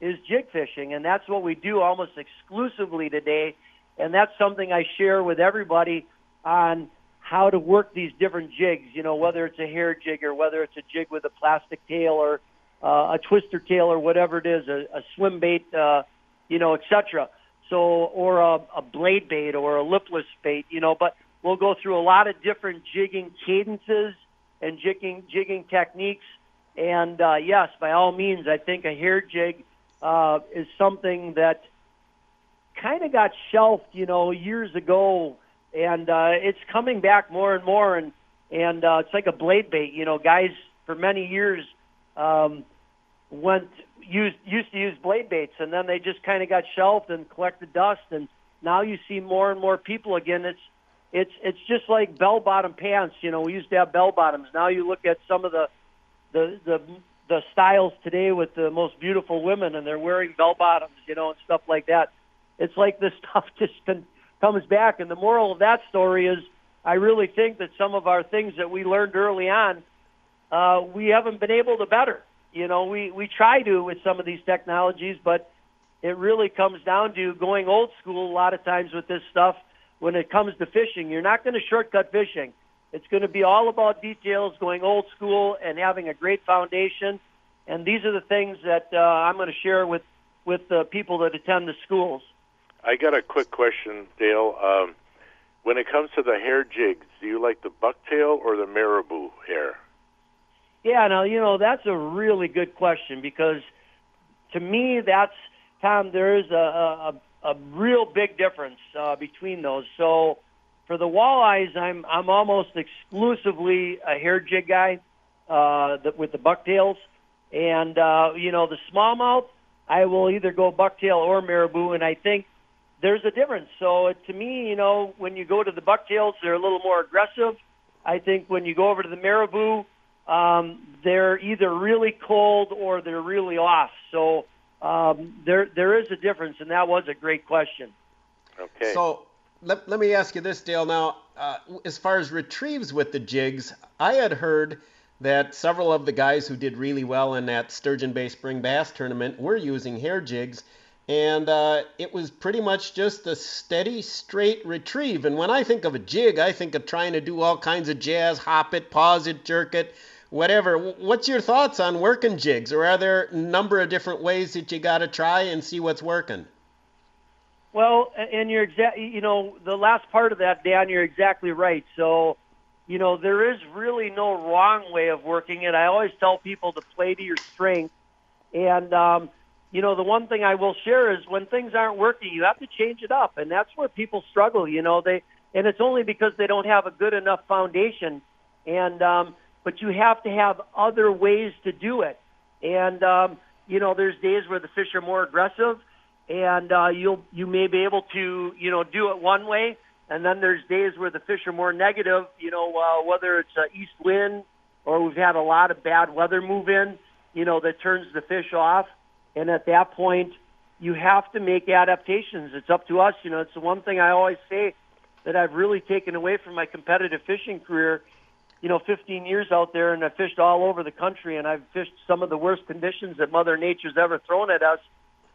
is jig fishing, and that's what we do almost exclusively today, and that's something I share with everybody on how to work these different jigs. You know, whether it's a hair jig or whether it's a jig with a plastic tail or uh, a twister tail or whatever it is, a, a swim bait, uh, you know, etc. So, or a, a blade bait or a lipless bait, you know, but we'll go through a lot of different jigging cadences and jigging, jigging techniques. And uh, yes, by all means, I think a hair jig uh, is something that kind of got shelved, you know, years ago, and uh, it's coming back more and more. And and uh, it's like a blade bait, you know, guys for many years um, went used used to use blade baits, and then they just kind of got shelved and collected dust. And now you see more and more people again. It's it's it's just like bell bottom pants. You know, we used to have bell bottoms. Now you look at some of the the the the styles today with the most beautiful women, and they're wearing bell bottoms. You know, and stuff like that. It's like this stuff just con- comes back. And the moral of that story is, I really think that some of our things that we learned early on, uh, we haven't been able to better. You know, we we try to with some of these technologies, but it really comes down to going old school a lot of times with this stuff. When it comes to fishing, you're not going to shortcut fishing. It's going to be all about details, going old school, and having a great foundation. And these are the things that uh, I'm going to share with with the people that attend the schools. I got a quick question, Dale. Um, when it comes to the hair jigs, do you like the bucktail or the marabou hair? Yeah, now you know that's a really good question because to me that's Tom. There is a a, a real big difference uh, between those. So for the walleyes, I'm I'm almost exclusively a hair jig guy uh, the, with the bucktails, and uh, you know the smallmouth. I will either go bucktail or marabou, and I think there's a difference. So to me, you know, when you go to the bucktails, they're a little more aggressive. I think when you go over to the marabou, um, they're either really cold or they're really off. So um, there there is a difference, and that was a great question. Okay. So let, let me ask you this, Dale. Now, uh, as far as retrieves with the jigs, I had heard that several of the guys who did really well in that Sturgeon Bay Spring Bass tournament were using hair jigs, and uh, it was pretty much just a steady, straight retrieve. And when I think of a jig, I think of trying to do all kinds of jazz, hop it, pause it, jerk it, whatever. What's your thoughts on working jigs, or are there a number of different ways that you got to try and see what's working? Well, and you're exactly, you know, the last part of that, Dan, you're exactly right. So, you know, there is really no wrong way of working it. I always tell people to play to your strength, and um, you know, the one thing I will share is when things aren't working, you have to change it up, and that's where people struggle. You know, they and it's only because they don't have a good enough foundation, and um, but you have to have other ways to do it. And um, you know, there's days where the fish are more aggressive, and uh, you'll you may be able to you know do it one way, and then there's days where the fish are more negative. You know, uh, whether it's uh, east wind or we've had a lot of bad weather move in, you know, that turns the fish off. And at that point, you have to make adaptations. It's up to us. You know, it's the one thing I always say that I've really taken away from my competitive fishing career you know, 15 years out there and I fished all over the country and I've fished some of the worst conditions that Mother Nature's ever thrown at us,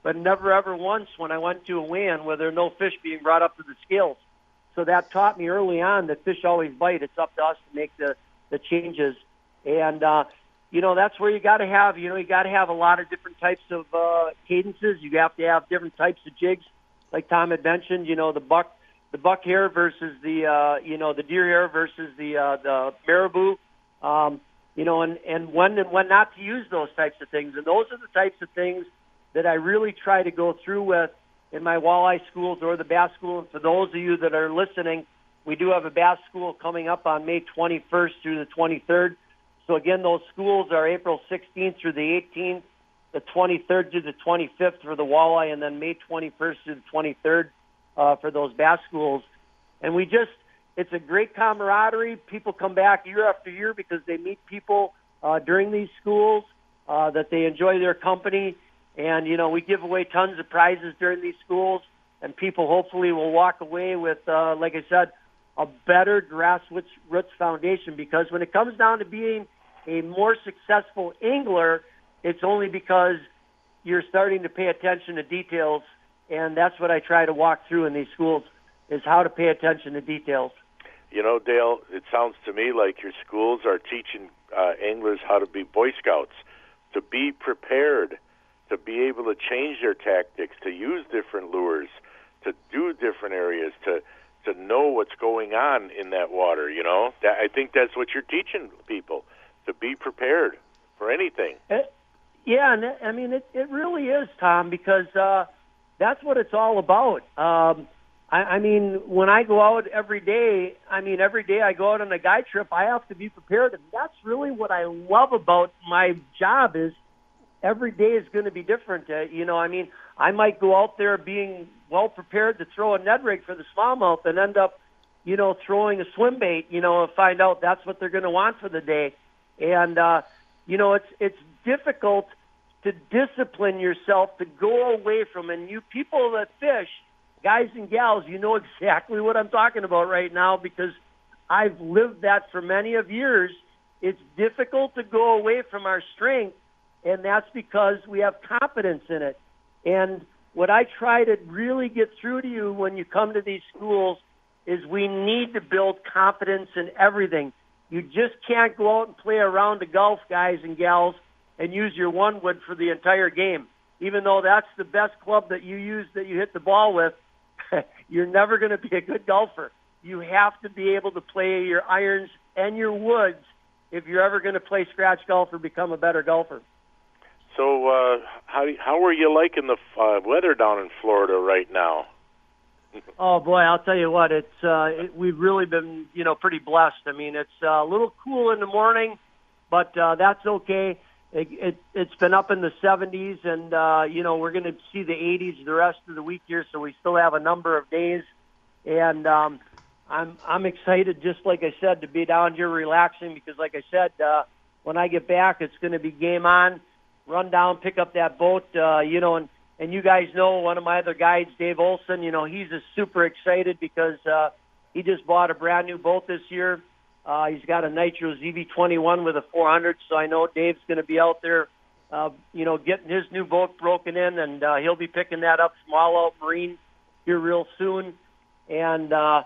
but never ever once when I went to a weigh-in where there no fish being brought up to the scales. So that taught me early on that fish always bite. It's up to us to make the the changes, and uh, you know that's where you got to have you know you got to have a lot of different types of uh, cadences. You have to have different types of jigs, like Tom had mentioned. You know the buck the buck hair versus the uh, you know the deer hair versus the uh, the marabou, um, you know, and and when and when not to use those types of things. And those are the types of things that I really try to go through with in my walleye schools or the bass school. And for those of you that are listening, we do have a bass school coming up on May 21st through the 23rd. So again, those schools are April 16th through the 18th, the 23rd through the 25th for the walleye, and then May 21st through the 23rd uh, for those bass schools. And we just, it's a great camaraderie. People come back year after year because they meet people uh, during these schools uh, that they enjoy their company. And, you know, we give away tons of prizes during these schools, and people hopefully will walk away with, uh, like I said, a better grassroots roots foundation because when it comes down to being a more successful angler, it's only because you're starting to pay attention to details and that's what I try to walk through in these schools is how to pay attention to details. You know, Dale, it sounds to me like your schools are teaching uh, anglers how to be Boy Scouts, to be prepared, to be able to change their tactics, to use different lures, to do different areas to to know what's going on in that water. You know, that, I think that's what you're teaching people to be prepared for anything. It, yeah, and I mean it. It really is, Tom, because uh, that's what it's all about. Um, I, I mean, when I go out every day, I mean, every day I go out on a guide trip, I have to be prepared, and that's really what I love about my job is every day is going to be different. Uh, you know, I mean, I might go out there being well prepared to throw a Ned rig for the smallmouth and end up, you know, throwing a swim bait. You know, and find out that's what they're going to want for the day, and uh, you know, it's it's difficult to discipline yourself to go away from. And you people that fish, guys and gals, you know exactly what I'm talking about right now because I've lived that for many of years. It's difficult to go away from our strength, and that's because we have confidence in it. And what I try to really get through to you when you come to these schools is we need to build confidence in everything. You just can't go out and play around the golf, guys and gals, and use your one wood for the entire game. Even though that's the best club that you use that you hit the ball with, you're never going to be a good golfer. You have to be able to play your irons and your woods if you're ever going to play scratch golf or become a better golfer. So, uh, how how are you liking the uh, weather down in Florida right now? oh boy, I'll tell you what, it's uh, it, we've really been you know pretty blessed. I mean, it's uh, a little cool in the morning, but uh, that's okay. It, it, it's been up in the 70s, and uh, you know we're going to see the 80s the rest of the week here, so we still have a number of days, and um, I'm I'm excited, just like I said, to be down here relaxing because, like I said, uh, when I get back, it's going to be game on. Run down, pick up that boat, uh, you know, and and you guys know one of my other guides, Dave Olson. You know, he's a super excited because uh, he just bought a brand new boat this year uh, he's got a Nitro ZV21 with a 400, so I know Dave's going to be out there, uh, you know, getting his new boat broken in, and uh, he'll be picking that up from All Out Marine here real soon. And uh,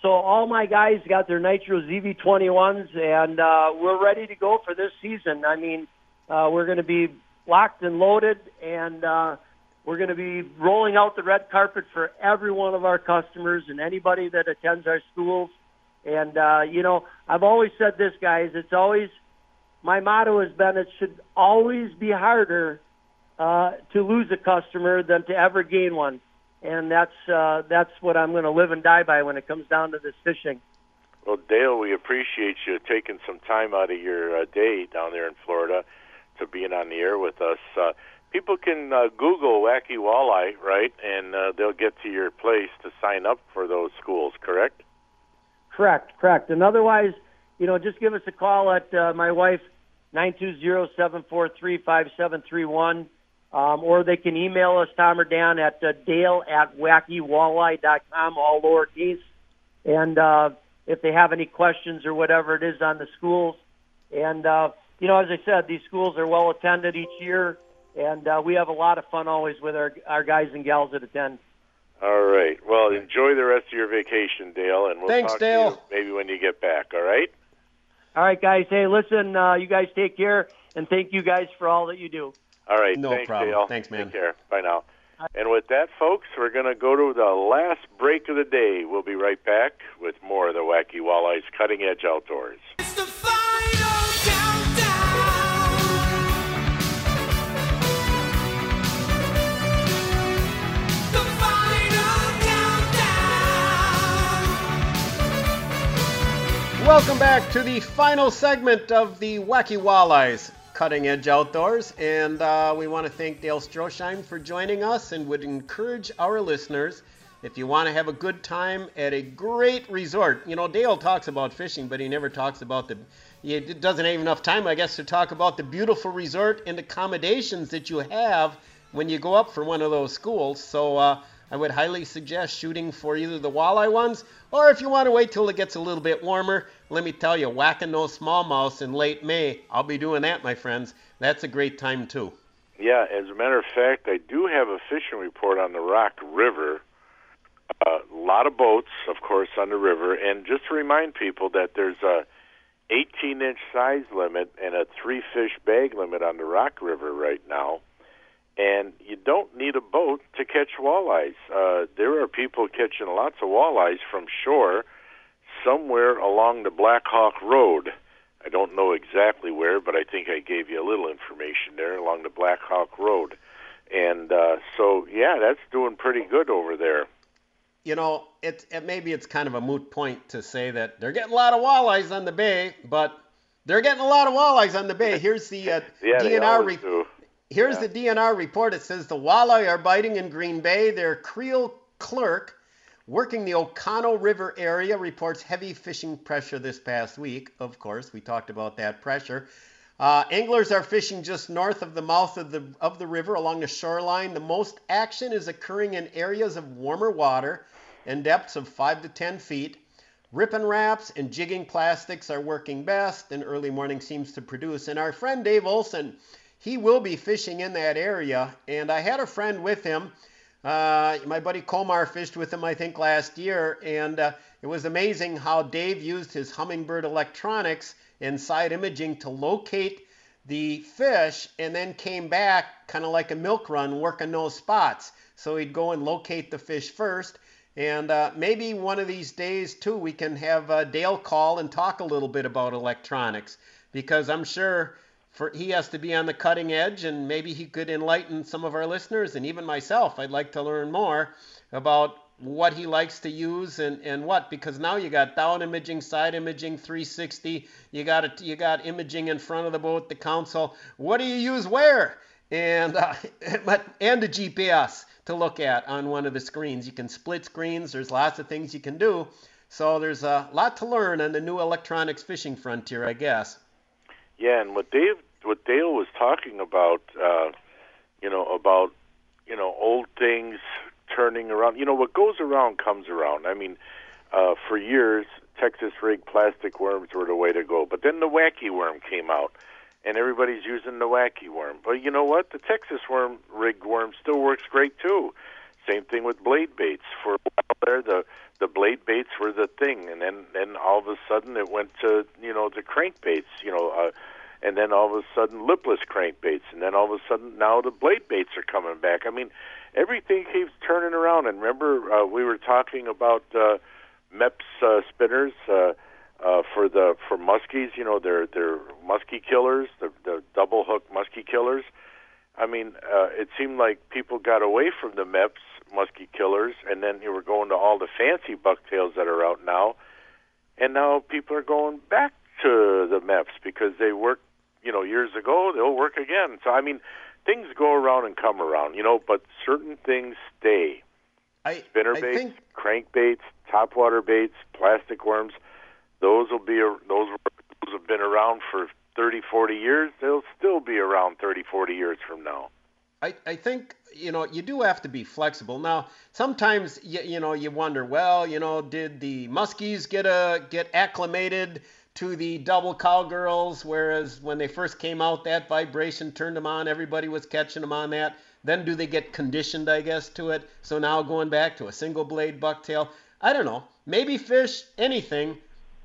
so all my guys got their Nitro ZV21s, and uh, we're ready to go for this season. I mean, uh, we're going to be locked and loaded, and uh, we're going to be rolling out the red carpet for every one of our customers and anybody that attends our schools. And uh, you know, I've always said this, guys. It's always my motto has been it should always be harder uh, to lose a customer than to ever gain one. And that's uh, that's what I'm going to live and die by when it comes down to this fishing. Well, Dale, we appreciate you taking some time out of your uh, day down there in Florida to being on the air with us. Uh, people can uh, Google Wacky Walleye, right, and uh, they'll get to your place to sign up for those schools, correct? Correct, correct. And otherwise, you know, just give us a call at uh, my wife, nine two zero seven four three five seven three one, um, or they can email us, Tom or Dan, at uh, dale at wackywalleye.com, all lowercase. And uh, if they have any questions or whatever it is on the schools. And, uh, you know, as I said, these schools are well attended each year, and uh, we have a lot of fun always with our, our guys and gals that attend. All right. Well, enjoy the rest of your vacation, Dale, and we'll Thanks, talk Dale. to you maybe when you get back. All right. All right, guys. Hey, listen, uh, you guys take care, and thank you guys for all that you do. All right. No Thanks, problem. Dale. Thanks, man. Take care. Bye now. And with that, folks, we're going to go to the last break of the day. We'll be right back with more of the Wacky Walleyes Cutting Edge Outdoors. Welcome back to the final segment of the Wacky Walleyes Cutting Edge Outdoors. And uh, we want to thank Dale Stroschein for joining us and would encourage our listeners if you want to have a good time at a great resort. You know, Dale talks about fishing, but he never talks about the. He doesn't have enough time, I guess, to talk about the beautiful resort and accommodations that you have when you go up for one of those schools. So, uh, I would highly suggest shooting for either the walleye ones, or if you want to wait till it gets a little bit warmer, let me tell you, whacking those smallmouths in late May, I'll be doing that, my friends. That's a great time too. Yeah, as a matter of fact, I do have a fishing report on the Rock River. A lot of boats, of course, on the river, and just to remind people that there's a 18-inch size limit and a three-fish bag limit on the Rock River right now. And you don't need a boat to catch walleyes. Uh, there are people catching lots of walleyes from shore somewhere along the Black Hawk Road. I don't know exactly where, but I think I gave you a little information there along the Black Hawk Road. And uh, so, yeah, that's doing pretty good over there. You know, it, it maybe it's kind of a moot point to say that they're getting a lot of walleyes on the bay, but they're getting a lot of walleyes on the bay. Here's the uh, yeah, DNR re- do. Here's yeah. the DNR report. It says the walleye are biting in Green Bay. Their Creel clerk working the Oconto River area reports heavy fishing pressure this past week. Of course, we talked about that pressure. Uh, anglers are fishing just north of the mouth of the of the river along the shoreline. The most action is occurring in areas of warmer water and depths of five to ten feet. Rippin' Raps and jigging plastics are working best, and early morning seems to produce. And our friend Dave Olson, he will be fishing in that area. And I had a friend with him. Uh, my buddy Komar fished with him, I think, last year, and uh, it was amazing how Dave used his Humminbird electronics and side imaging to locate the fish and then came back kind of like a milk run working those spots. So he'd go and locate the fish first. And uh, maybe one of these days, too, we can have uh, Dale call and talk a little bit about electronics because I'm sure for, he has to be on the cutting edge and maybe he could enlighten some of our listeners and even myself. I'd like to learn more about what he likes to use and, and what because now you got down imaging, side imaging, 360. You got it, you got imaging in front of the boat, the console. What do you use where? And uh, and the GPS to look at on one of the screens. You can split screens. There's lots of things you can do. So there's a lot to learn on the new electronics fishing frontier, I guess. Yeah, and what Dave, what Dale was talking about, uh, you know, about you know old things turning around. You know, what goes around comes around. I mean, uh, for years, Texas rig plastic worms were the way to go. But then the wacky worm came out, and everybody's using the wacky worm. But you know what? The Texas worm rig worm still works great too. Same thing with blade baits. For a while there, the the blade baits were the thing, and then then all of a sudden it went to you know the crankbaits. You know. Uh, and then all of a sudden lipless crankbaits, and then all of a sudden now the blade baits are coming back. I mean, everything keeps turning around. And remember, uh, we were talking about uh, Mepps uh, spinners uh, uh, for the for muskies. You know, they're they're muskie killers, the, the double hook muskie killers. I mean, uh, it seemed like people got away from the Mepps muskie killers, and then you were going to all the fancy bucktails that are out now, and now people are going back to the Mepps because they work you know years ago, they'll work again. So I mean, things go around and come around, you know, but certain things stay. I, Spinner I baits, think... crankbaits, topwater baits, plastic worms, those will be those those have been around for 30, 40 years. They'll still be around 30, 40 years from now. I, I think you know you do have to be flexible. Now sometimes you, you know you wonder, well, you know, did the muskies get a get acclimated to the double cowgirls, whereas when they first came out, that vibration turned them on. Everybody was catching them on that. Then do they get conditioned, I guess, to it? So now going back to a single blade bucktail. I don't know. Maybe fish, anything.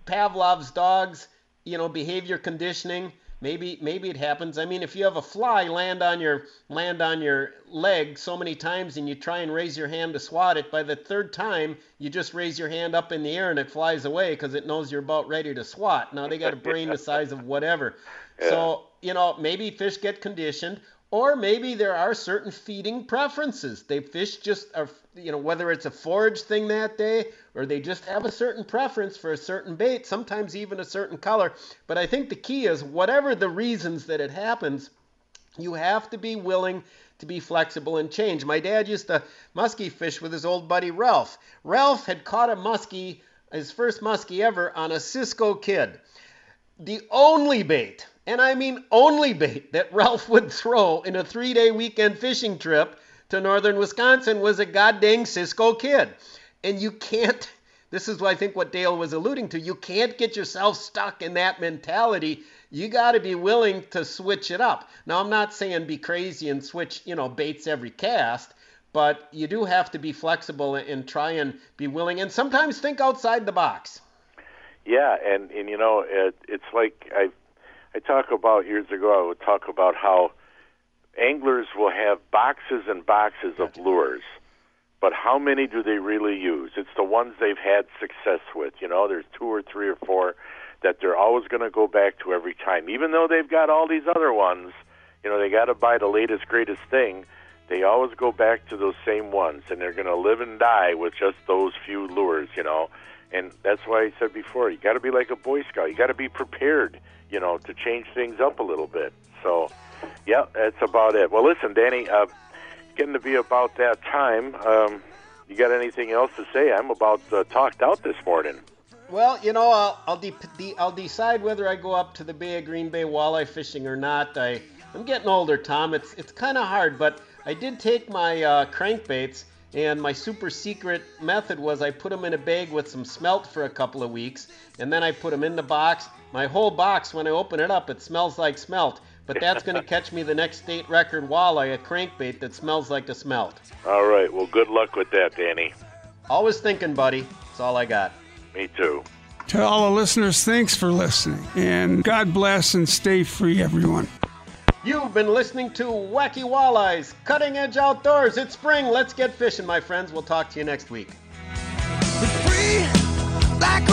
Pavlov's dogs, you know, behavior conditioning. Maybe maybe it happens. I mean, if you have a fly land on your land on your leg so many times and you try and raise your hand to swat it, by the third time you just raise your hand up in the air and it flies away because it knows you're about ready to swat. Now they got a brain the size of whatever. Yeah. So you know maybe fish get conditioned, or maybe there are certain feeding preferences. They fish just are you know whether it's a forage thing that day or they just have a certain preference for a certain bait, sometimes even a certain color. But I think the key is whatever the reasons that it happens, you have to be willing to be flexible and change. My dad used to muskie fish with his old buddy Ralph. Ralph had caught a muskie, his first muskie ever, on a Cisco Kid. The only bait, and I mean only bait, that Ralph would throw in a three day weekend fishing trip to northern Wisconsin was a goddamn Cisco Kid. And you can't, this is what I think what Dale was alluding to, you can't get yourself stuck in that mentality. You got to be willing to switch it up. Now, I'm not saying be crazy and switch, you know, baits every cast, but you do have to be flexible and try and be willing and sometimes think outside the box. Yeah, and and you know, it, it's like I I talk about years ago. I would talk about how anglers will have boxes and boxes of lures, but how many do they really use? It's the ones they've had success with. You know, there's two or three or four that they're always going to go back to every time, even though they've got all these other ones. You know, they got to buy the latest, greatest thing. They always go back to those same ones, and they're going to live and die with just those few lures. You know, and that's why I said before, you got to be like a Boy Scout. You got to be prepared. You know, to change things up a little bit. So, yeah, that's about it. Well, listen, Danny, uh, getting to be about that time. Um, you got anything else to say? I'm about uh, talked out this morning. Well, you know, I'll I'll, de- de- I'll decide whether I go up to the Bay of Green Bay walleye fishing or not. I I'm getting older, Tom. It's it's kind of hard, but I did take my uh, crankbaits, and my super secret method was I put them in a bag with some smelt for a couple of weeks, and then I put them in the box. My whole box, when I open it up, it smells like smelt. But that's going to catch me the next state record walleye, a crankbait that smells like the smelt. All right. Well, good luck with that, Danny. Always thinking, buddy. That's all I got. Me too. To all the listeners, thanks for listening. And God bless and stay free, everyone. You've been listening to Wacky Walleyes, Cutting Edge Outdoors. It's spring. Let's get fishing, my friends. We'll talk to you next week. Free, like